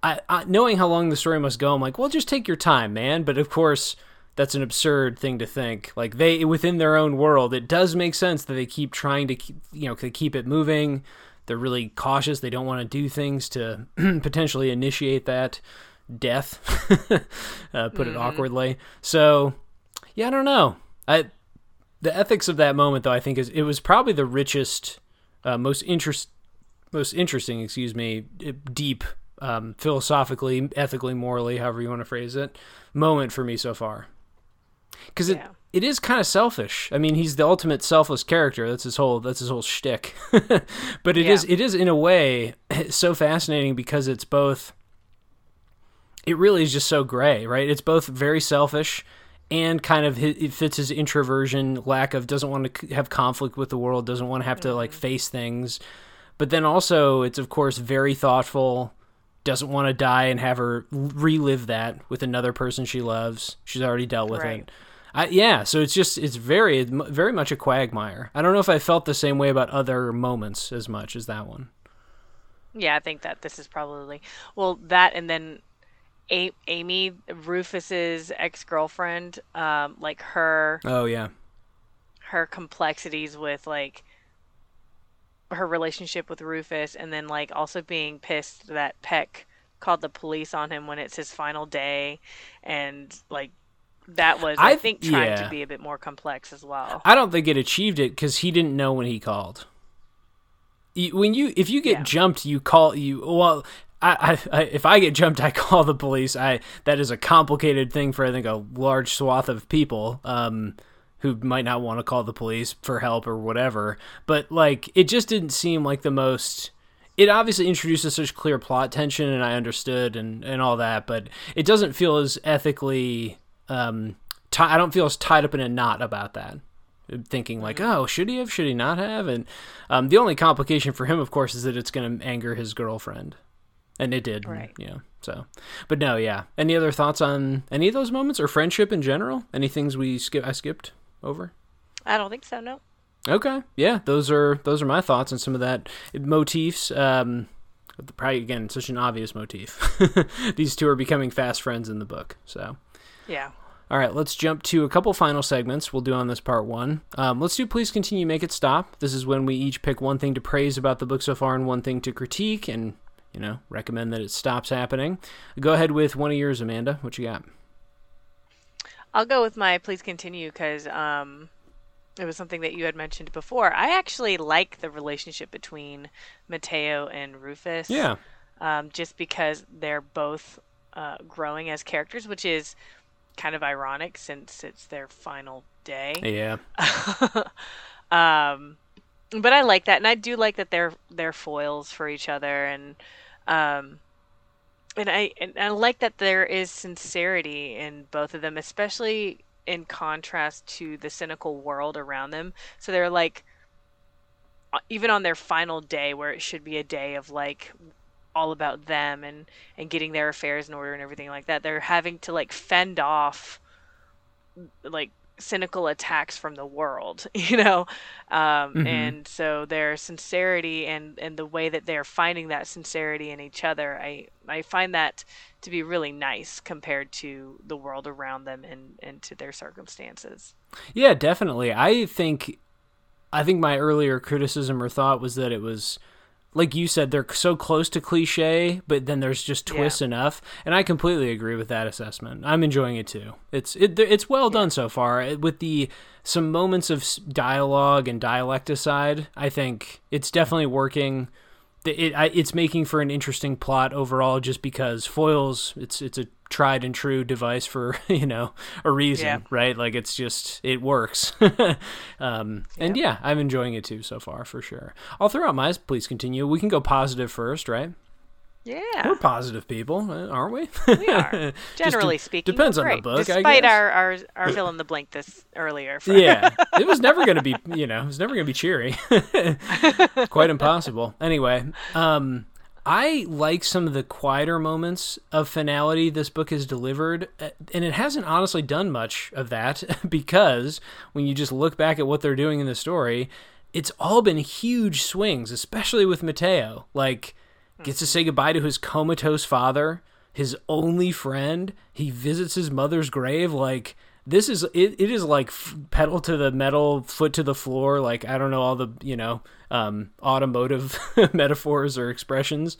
I, I, knowing how long the story must go, I'm like, well, just take your time, man. But of course, that's an absurd thing to think. Like they within their own world, it does make sense that they keep trying to keep, you know, they keep it moving. They're really cautious. They don't want to do things to potentially initiate that death. uh, put mm-hmm. it awkwardly. So, yeah, I don't know. I the ethics of that moment though, I think is it was probably the richest, uh, most interest, most interesting, excuse me, deep, um, philosophically, ethically, morally, however you want to phrase it, moment for me so far because it, yeah. it is kind of selfish. I mean, he's the ultimate selfless character. That's his whole that's his whole shtick. but it yeah. is it is in a way so fascinating because it's both. It really is just so gray, right? It's both very selfish and kind of it fits his introversion, lack of doesn't want to have conflict with the world, doesn't want to have to like mm-hmm. face things. But then also, it's of course very thoughtful doesn't want to die and have her relive that with another person she loves. She's already dealt with right. it. I, yeah, so it's just it's very very much a quagmire. I don't know if I felt the same way about other moments as much as that one. Yeah, I think that this is probably well that and then a- Aimee Rufus's ex girlfriend, um, like her. Oh yeah. Her complexities with like her relationship with Rufus, and then like also being pissed that Peck called the police on him when it's his final day, and like that was I, I think trying yeah. to be a bit more complex as well. I don't think it achieved it because he didn't know when he called. When you if you get yeah. jumped, you call you well. I, I, if I get jumped, I call the police. I that is a complicated thing for I think a large swath of people um, who might not want to call the police for help or whatever. But like, it just didn't seem like the most. It obviously introduces such clear plot tension, and I understood and and all that, but it doesn't feel as ethically um, t- I don't feel as tied up in a knot about that. Thinking like, mm-hmm. oh, should he have? Should he not have? And um, the only complication for him, of course, is that it's going to anger his girlfriend, and it did. Right. Yeah. So, but no, yeah. Any other thoughts on any of those moments or friendship in general? Any things we skip? I skipped over. I don't think so. No. Okay. Yeah, those are those are my thoughts on some of that motifs. Um, probably again such an obvious motif. These two are becoming fast friends in the book. So. Yeah. All right, let's jump to a couple final segments we'll do on this part one. Um, let's do Please Continue, Make It Stop. This is when we each pick one thing to praise about the book so far and one thing to critique and, you know, recommend that it stops happening. Go ahead with one of yours, Amanda. What you got? I'll go with my Please Continue because um, it was something that you had mentioned before. I actually like the relationship between Mateo and Rufus. Yeah. Um, just because they're both uh, growing as characters, which is kind of ironic since it's their final day. Yeah. um, but I like that, and I do like that they're they're foils for each other, and um, and I and I like that there is sincerity in both of them, especially in contrast to the cynical world around them. So they're like, even on their final day, where it should be a day of like all about them and and getting their affairs in order and everything like that. They're having to like fend off like cynical attacks from the world, you know, um, mm-hmm. and so their sincerity and and the way that they're finding that sincerity in each other, I I find that to be really nice compared to the world around them and and to their circumstances. Yeah, definitely. I think I think my earlier criticism or thought was that it was like you said, they're so close to cliche, but then there's just twists yeah. enough, and I completely agree with that assessment. I'm enjoying it too. It's it, it's well yeah. done so far. With the some moments of dialogue and dialect aside, I think it's definitely working. It, it it's making for an interesting plot overall, just because foils. It's it's a tried and true device for you know a reason yeah. right? Like it's just it works. Um, and yeah i'm enjoying it too so far for sure. I'll throw out my please continue. We can go positive first right yeah, we're positive people, uh, aren't we? we are. Generally de- speaking, depends on the book. Despite our, our our fill in the blank this earlier. For... yeah, it was never going to be. You know, it was never going to be cheery. Quite impossible. Anyway, um, I like some of the quieter moments of finality this book has delivered, uh, and it hasn't honestly done much of that because when you just look back at what they're doing in the story, it's all been huge swings, especially with Mateo. Like, gets to say goodbye to his comatose father, his only friend. He visits his mother's grave. Like, this is it, it is like pedal to the metal, foot to the floor. Like, I don't know all the, you know, um, automotive metaphors or expressions.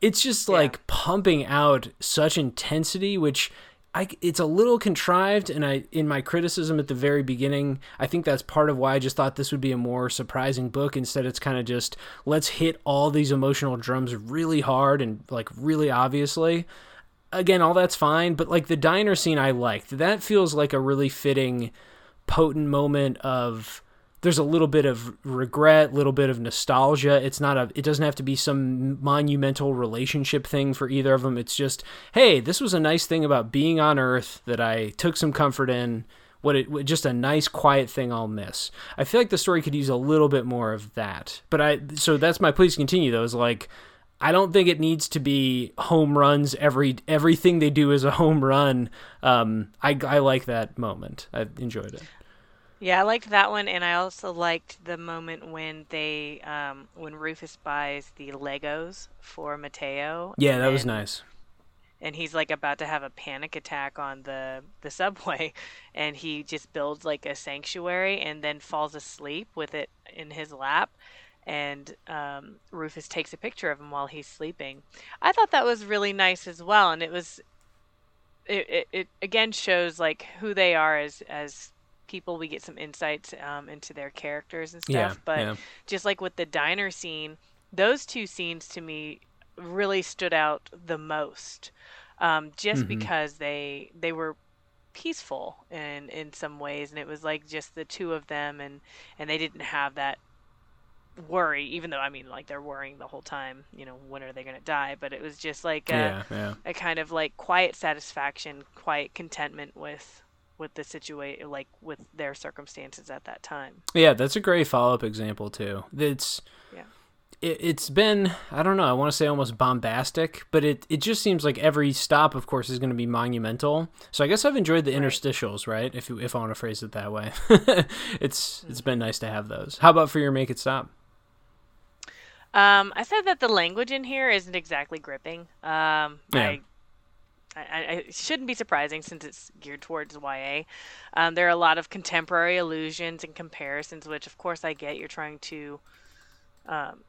It's just like pumping out such intensity, which I, it's a little contrived. And I, in my criticism at the very beginning, I think that's part of why I just thought this would be a more surprising book. Instead, it's kind of just let's hit all these emotional drums really hard and like really obviously. Again, all that's fine, but like the diner scene, I liked. That feels like a really fitting, potent moment of there's a little bit of regret, little bit of nostalgia. It's not a it doesn't have to be some monumental relationship thing for either of them. It's just, hey, this was a nice thing about being on earth that I took some comfort in. What it just a nice quiet thing I'll miss. I feel like the story could use a little bit more of that. But I so that's my please continue though is like I don't think it needs to be home runs. Every everything they do is a home run. Um, I I like that moment. I enjoyed it. Yeah, I liked that one, and I also liked the moment when they, um, when Rufus buys the Legos for Mateo. Yeah, that was nice. And he's like about to have a panic attack on the the subway, and he just builds like a sanctuary and then falls asleep with it in his lap. And um, Rufus takes a picture of him while he's sleeping. I thought that was really nice as well, and it was, it, it, it again shows like who they are as as people we get some insights um, into their characters and stuff yeah, but yeah. just like with the diner scene those two scenes to me really stood out the most um, just mm-hmm. because they they were peaceful in in some ways and it was like just the two of them and and they didn't have that worry even though i mean like they're worrying the whole time you know when are they going to die but it was just like a, yeah, a kind of like quiet satisfaction quiet contentment with with the situation like with their circumstances at that time yeah that's a great follow-up example too it's yeah it, it's been i don't know i want to say almost bombastic but it, it just seems like every stop of course is going to be monumental so i guess i've enjoyed the right. interstitials right if, if i want to phrase it that way it's mm-hmm. it's been nice to have those how about for your make it stop um, I said that the language in here isn't exactly gripping. Um, yeah. I I, I, shouldn't be surprising since it's geared towards YA. Um, there are a lot of contemporary allusions and comparisons, which of course I get. You're trying to, um,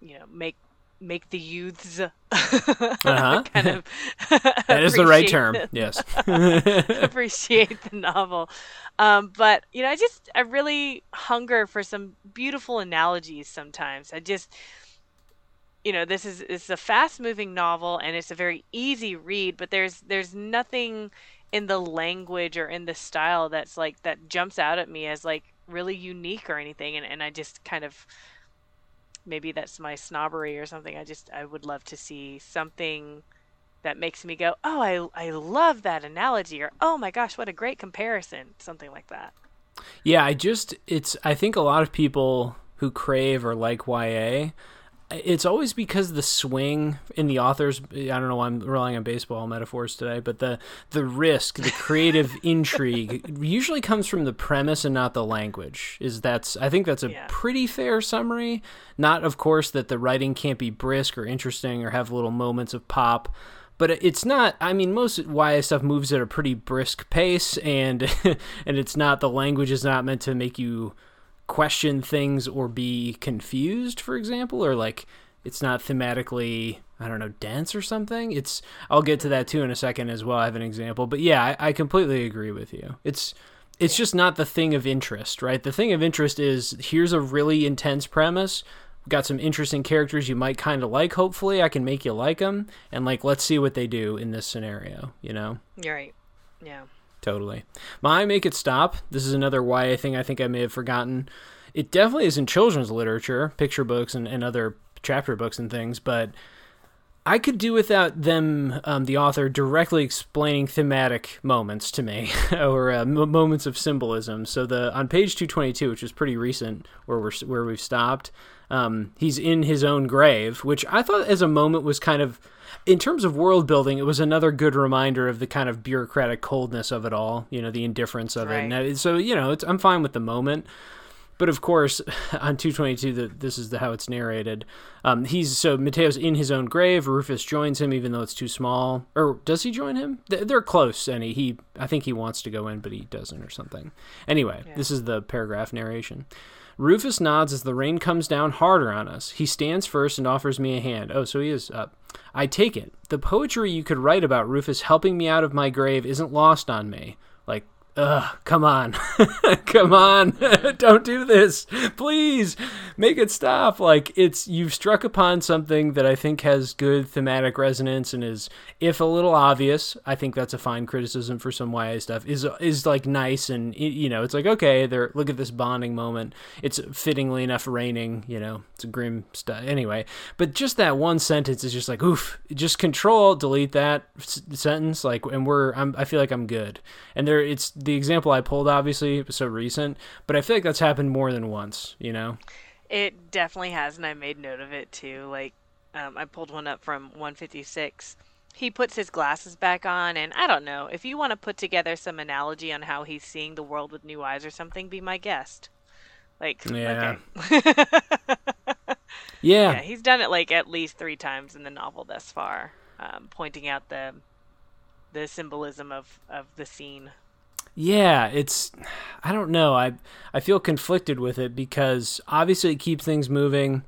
you know, make make the youths uh-huh. kind of that is the right term. The, yes, appreciate the novel. Um, but you know, I just I really hunger for some beautiful analogies. Sometimes I just you know this is it's a fast moving novel and it's a very easy read but there's there's nothing in the language or in the style that's like that jumps out at me as like really unique or anything and, and i just kind of maybe that's my snobbery or something i just i would love to see something that makes me go oh i i love that analogy or oh my gosh what a great comparison something like that. Yeah i just it's i think a lot of people who crave or like ya it's always because the swing in the authors i don't know why i'm relying on baseball metaphors today but the the risk the creative intrigue usually comes from the premise and not the language is that's i think that's a yeah. pretty fair summary not of course that the writing can't be brisk or interesting or have little moments of pop but it's not i mean most ya stuff moves at a pretty brisk pace and and it's not the language is not meant to make you question things or be confused, for example, or like it's not thematically I don't know dense or something. It's I'll get to that too in a second as well. I have an example, but yeah, I, I completely agree with you. It's it's just not the thing of interest, right? The thing of interest is here's a really intense premise. Got some interesting characters you might kind of like. Hopefully, I can make you like them, and like let's see what they do in this scenario. You know? You're right. Yeah. Totally. My Make It Stop. This is another YA thing I think I may have forgotten. It definitely is in children's literature, picture books, and, and other chapter books and things, but I could do without them, um, the author, directly explaining thematic moments to me or uh, m- moments of symbolism. So the on page two twenty two, which is pretty recent, where we're where we've stopped, um, he's in his own grave, which I thought as a moment was kind of in terms of world building, it was another good reminder of the kind of bureaucratic coldness of it all, you know, the indifference of right. it. And so, you know, I'm fine with the moment. But of course, on 222, the, this is the, how it's narrated. Um, he's so Mateo's in his own grave. Rufus joins him, even though it's too small. Or does he join him? They're close, and he, he I think he wants to go in, but he doesn't, or something. Anyway, yeah. this is the paragraph narration. Rufus nods as the rain comes down harder on us. He stands first and offers me a hand. Oh, so he is up. I take it. The poetry you could write about Rufus helping me out of my grave isn't lost on me. Ugh, come on. come on. Don't do this. Please make it stop. Like it's you've struck upon something that I think has good thematic resonance and is if a little obvious, I think that's a fine criticism for some YA stuff. Is is like nice and you know, it's like okay, there look at this bonding moment. It's fittingly enough raining, you know. It's a grim stuff. Anyway, but just that one sentence is just like oof, just control delete that s- sentence like and we're I'm, I feel like I'm good. And there it's the example I pulled obviously was so recent, but I feel like that's happened more than once, you know? It definitely has, and I made note of it too. Like, um, I pulled one up from 156. He puts his glasses back on, and I don't know. If you want to put together some analogy on how he's seeing the world with new eyes or something, be my guest. Like, yeah. Okay. yeah. yeah. He's done it like at least three times in the novel thus far, um, pointing out the the symbolism of, of the scene yeah, it's I don't know. I I feel conflicted with it because obviously it keeps things moving.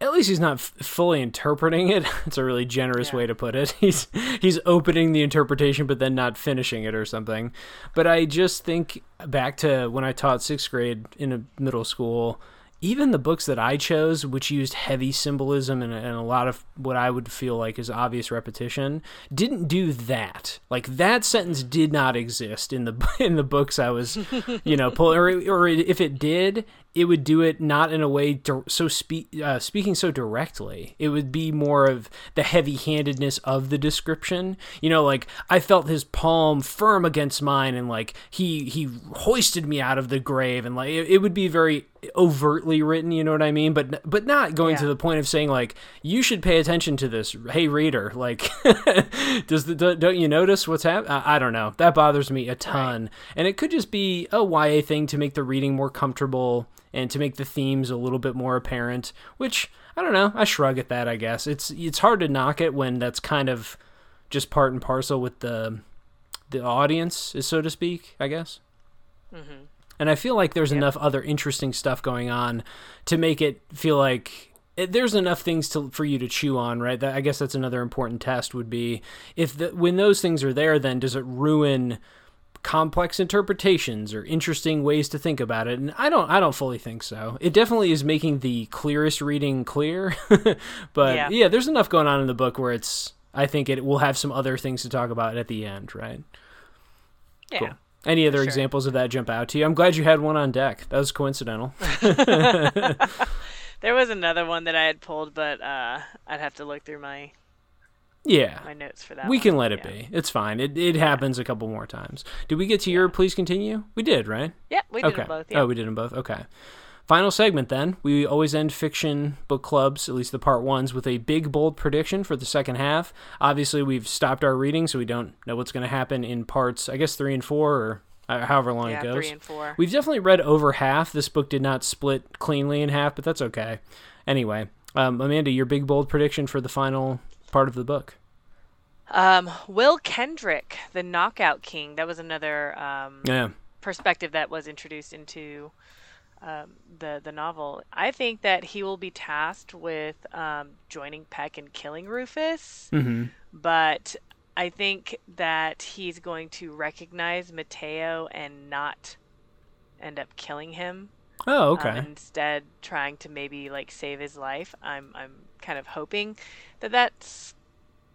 At least he's not f- fully interpreting it. It's a really generous yeah. way to put it. He's he's opening the interpretation but then not finishing it or something. But I just think back to when I taught 6th grade in a middle school even the books that I chose, which used heavy symbolism and, and, a lot of what I would feel like is obvious repetition, didn't do that. Like that sentence did not exist in the in the books I was, you know, pull, or, or if it did, it would do it not in a way so speak uh, speaking so directly. It would be more of the heavy-handedness of the description. You know, like I felt his palm firm against mine, and like he he hoisted me out of the grave, and like it, it would be very overtly written. You know what I mean? But but not going yeah. to the point of saying like you should pay attention to this. Hey reader, like does the don't you notice what's happening? I, I, don't know. That bothers me a ton, right. and it could just be a YA thing to make the reading more comfortable and to make the themes a little bit more apparent, which I don't know, I shrug at that, I guess. It's it's hard to knock it when that's kind of just part and parcel with the the audience, is so to speak, I guess. Mm-hmm. And I feel like there's enough other interesting stuff going on to make it feel like it, there's enough things to for you to chew on, right? That, I guess that's another important test would be if the, when those things are there, then does it ruin complex interpretations or interesting ways to think about it and i don't i don't fully think so it definitely is making the clearest reading clear but yeah. yeah. there's enough going on in the book where it's i think it will have some other things to talk about at the end right yeah cool. any other sure. examples of that jump out to you i'm glad you had one on deck that was coincidental there was another one that i had pulled but uh, i'd have to look through my yeah my notes for that we one. can let it yeah. be it's fine it, it happens a couple more times did we get to your please continue we did right yeah we did okay. both yeah. oh we did them both okay Final segment then. We always end fiction book clubs, at least the part ones, with a big, bold prediction for the second half. Obviously, we've stopped our reading, so we don't know what's going to happen in parts, I guess, three and four, or uh, however long yeah, it goes. three and four. We've definitely read over half. This book did not split cleanly in half, but that's okay. Anyway, um, Amanda, your big, bold prediction for the final part of the book. Um, Will Kendrick, the Knockout King. That was another um, Yeah. perspective that was introduced into um, the the novel. I think that he will be tasked with um, joining Peck and killing Rufus, Mm-hmm. but I think that he's going to recognize Mateo and not end up killing him. Oh, um, okay. instead, trying to maybe like save his life. I'm I'm kind of hoping that that's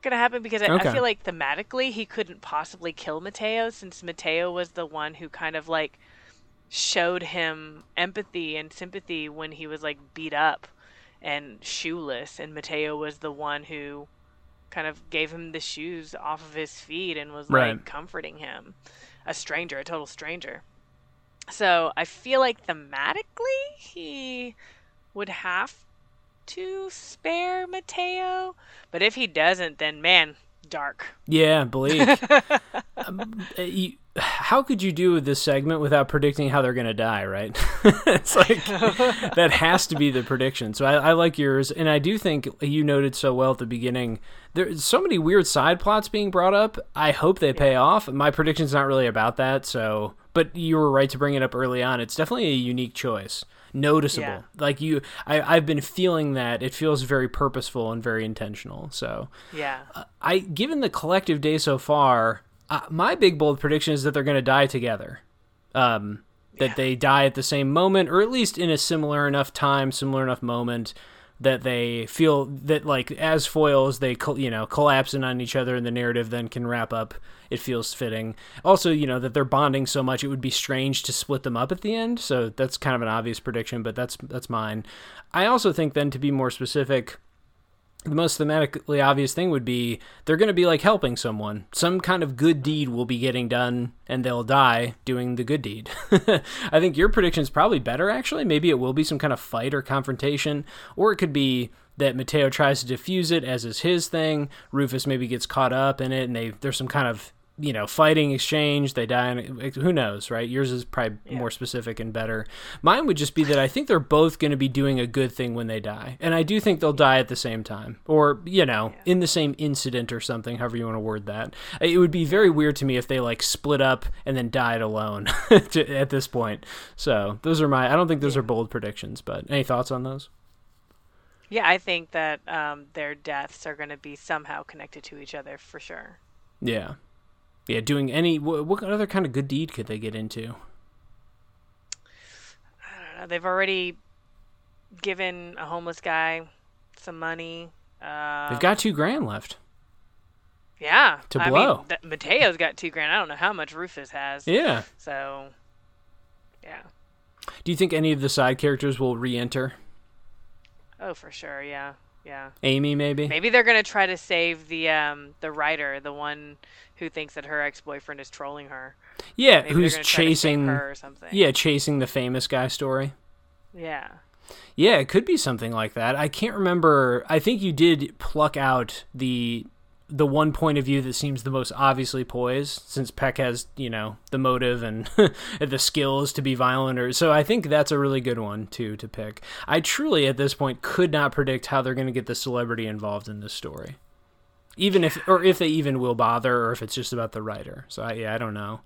gonna happen because I, Okay. I feel like thematically he couldn't possibly kill Mateo since Mateo was the one who kind of like showed him empathy and sympathy when he was like beat up and shoeless and Mateo was the one who kind of gave him the shoes off of his feet and was Right. like comforting him a stranger a total stranger so I feel like thematically he would have to spare Mateo, but if he doesn't, then man, dark. Yeah, bleak. um, uh, you, how could you do this segment without predicting how they're going to die, right? it's like that has to be the prediction. So I, I like yours, and I do think you noted so well at the beginning. There's so many weird side plots being brought up. I hope they pay off. My prediction's not really about that, so but you were right to bring it up early on. It's definitely a unique choice. Noticeable. Yeah. Like you I, I've been feeling that. It feels very purposeful and very intentional. So Yeah. I given the collective day so far, uh, my big bold prediction is that they're going to die together. Um, that Yeah. they die at the same moment, or at least in a similar enough time, similar enough moment that they feel that like as foils they you know collapse in on each other and the narrative then can wrap up. It feels fitting. Also you know that they're bonding so much it would be strange to split them up at the end. So that's kind of an obvious prediction but that's that's mine. I also think then to be more specific the most thematically obvious thing would be they're going to be like helping someone. Some kind of good deed will be getting done and they'll die doing the good deed. I think your prediction is probably better actually. Maybe it will be some kind of fight or confrontation or it could be that Mateo tries to defuse it as is his thing. Rufus maybe gets caught up in it and they there's some kind of you know, fighting exchange, they die. And who knows, right? Yours is probably Yeah. more specific and better. Mine would just be that I think they're both going to be doing a good thing when they die, and I do think they'll die at the same time, or you know, in the same incident or something. However you want to word that. It would be very weird to me if they like split up and then died alone to, at this point. So those are my. I don't think those are bold predictions, but any thoughts on those? Yeah, I think that um, their deaths are going to be somehow connected to each other for sure. Yeah, yeah. Doing any what, what other kind of good deed could they get into? I don't know. They've already given a homeless guy some money. Uh, They've got two grand left. yeah to I blow. Mean, th- Mateo's got two grand. I don't know how much Rufus has. Yeah. So, yeah. Do you think any of the side characters will re-enter? Oh, for sure. Yeah. Yeah. Aimee, maybe. Maybe they're gonna try to save the um the writer, the one who thinks that her ex boyfriend is trolling her. Yeah, Maybe who's they're gonna try to save chasing? her or something. Yeah, chasing the famous guy story. Yeah. Yeah, it could be something like that. I can't remember. I think you did pluck out the the one point of view that seems the most obviously poised, since Peck has you know the motive and the skills to be violent. Or so I think that's a really good one too to pick. I truly at this point could not predict how they're going to get the celebrity involved in this story, even if or if they even will bother, or if it's just about the writer. So I, yeah, I don't know.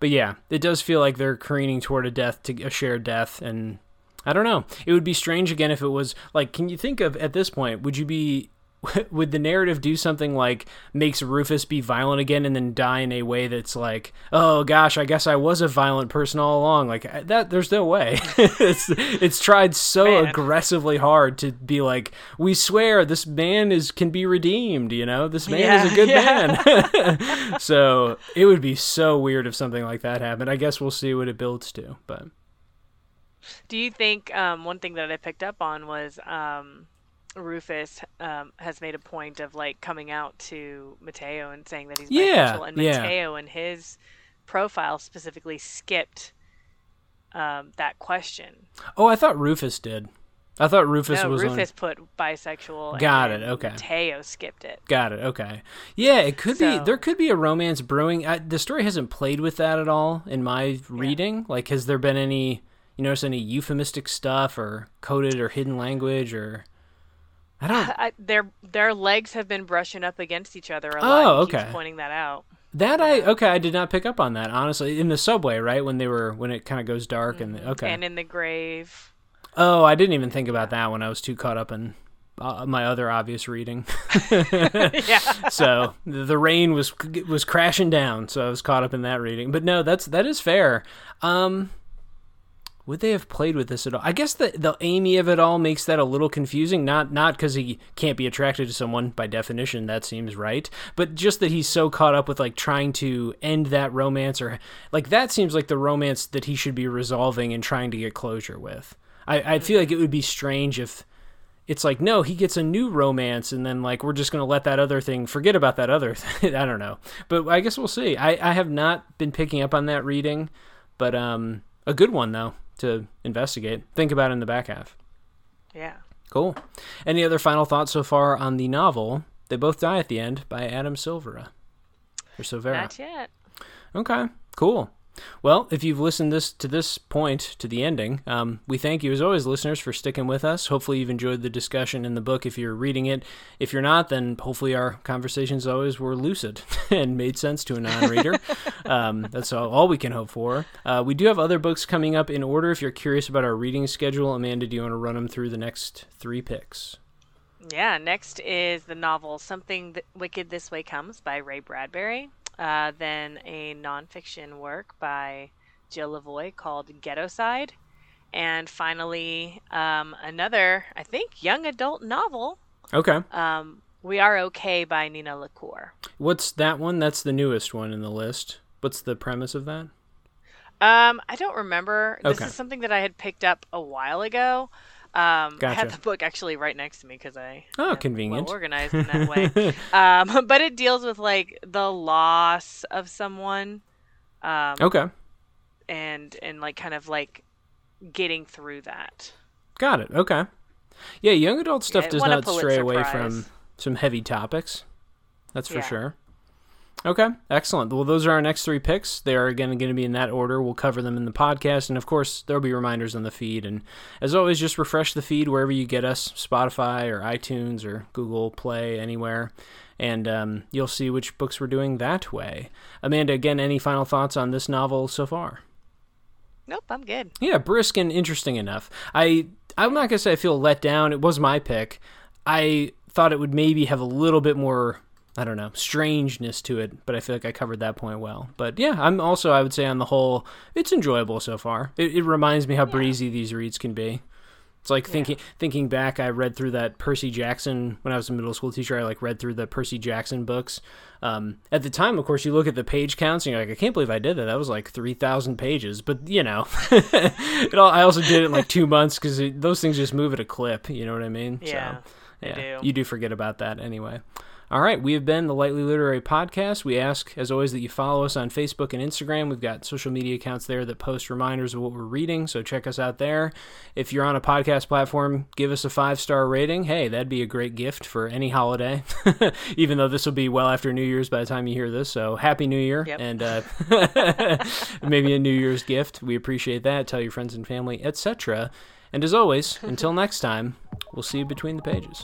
But yeah, it does feel like they're careening toward a death to a shared death and I don't know. It would be strange again if it was like can you think of at this point would you be would the narrative do something like makes Rufus be violent again and then die in a way that's like, oh gosh, I guess I was a violent person all along. Like that, there's no way. it's it's tried so Man. aggressively hard to be like, we swear this man is can be redeemed. You know, this man is a good yeah. man. so it would be so weird if something like that happened. I guess we'll see what it builds to, but. Do you think um, one thing that I picked up on was um, Rufus um, has made a point of like coming out to Mateo and saying that he's Yeah, bisexual, and yeah. Mateo in his profile specifically skipped um, that question. Oh, I thought Rufus did. I thought Rufus no, was Rufus on... put bisexual. Got it. Okay. Teo skipped it. Got it. Okay. Yeah, it could So- be. There could be a romance brewing. I, the story hasn't played with that at all in my reading. Like, has there been any? You notice any euphemistic stuff or coded or hidden language or? I don't. I, their their legs have been brushing up against each other a Oh, lot. Keeps okay. pointing that out. That I okay. I did not pick up on that honestly. In the subway, right when they were when it kind of goes dark and okay. Mm-hmm. And in the grave. Oh, I didn't even think about that when I was too caught up in uh, my other obvious reading. yeah. so the the rain was was crashing down, so I was caught up in that reading. But no, that's that is fair. Um, would they have played with this at all? I guess the the Aimee of it all makes that a little confusing. Not not because he can't be attracted to someone by definition, that seems right. But just that he's so caught up with like trying to end that romance or like that seems like the romance that he should be resolving and trying to get closure with. I, I feel like it would be strange if it's like no he gets a new romance and then like we're just going to let that other thing forget about that other thing i don't know but i guess we'll see I, I have not been picking up on that reading but um a good one though to investigate think about in the back half Yeah. cool any other final thoughts so far on the novel they both die at the end by adam silvera or silvera Not yet. Okay, cool. Well, if you've listened this to this point to the ending, um, we thank you as always, listeners, for sticking with us. Hopefully, you've enjoyed the discussion in the book. If you're reading it, if you're not, then hopefully our conversations always were lucid and made sense to a non-reader. um, that's all, all we can hope for. Uh, we do have other books coming up in order. If you're curious about our reading schedule, Amanda, do you want to run them through the next three picks? Yeah, next is the novel Something Th- Wicked This Way Comes by Ray Bradbury. Uh, then a nonfiction work by Jill Leovy called Ghettoside. And finally, um, another, I think, young adult novel, Okay. um, We Are Okay by Nina LaCour. What's that one? That's the newest one in the list. What's the premise of that? Um, I don't remember. This Okay. is something that I had picked up a while ago. Um, I had the book actually right next to me because I Oh, convenient. well organized in that way. um, but it deals with like the loss of someone, um, Okay. and and like kind of like getting through that. Got it. Okay. Yeah, young adult stuff it does not stray away Prize. from some heavy topics. That's for Yeah. sure. Okay, excellent. Well, those are our next three picks. They are again going to be in that order. We'll cover them in the podcast, and of course, there'll be reminders on the feed. And as always, just refresh the feed wherever you get us Spotify or iTunes or Google Play, anywhere. And um, you'll see which books we're doing that way. Amanda, again, any final thoughts on this novel so far? Nope, I'm good. Yeah, brisk and interesting enough. I I'm not gonna say I feel let down. It was my pick. I thought it would maybe have a little bit more I don't know strangeness to it, but I feel like I covered that point well. But yeah, I'm also I would say on the whole it's enjoyable so far. It, it reminds me how breezy these reads can be. It's like thinking thinking back. I read through that Percy Jackson when I was a middle school teacher. I like read through the Percy Jackson books. Um, at the time, of course, you look at the page counts and you're like, I can't believe I did that. That was like three thousand pages. But you know, it all, I also did it in like two months because those things just move at a clip. You know what I mean? Yeah, So, yeah, do. you do forget about that anyway. All right, we have been the Lightly Literary Podcast. We ask, as always, that you follow us on Facebook and Instagram. We've got social media accounts there that post reminders of what we're reading, so check us out there. If you're on a podcast platform, give us a five star rating. Hey, that'd be a great gift for any holiday, even though this will be well after New Year's by the time you hear this. So happy New Year, Yep. and uh, maybe a New Year's gift. We appreciate that. Tell your friends and family, etc. And as always, until next time, we'll see you between the pages.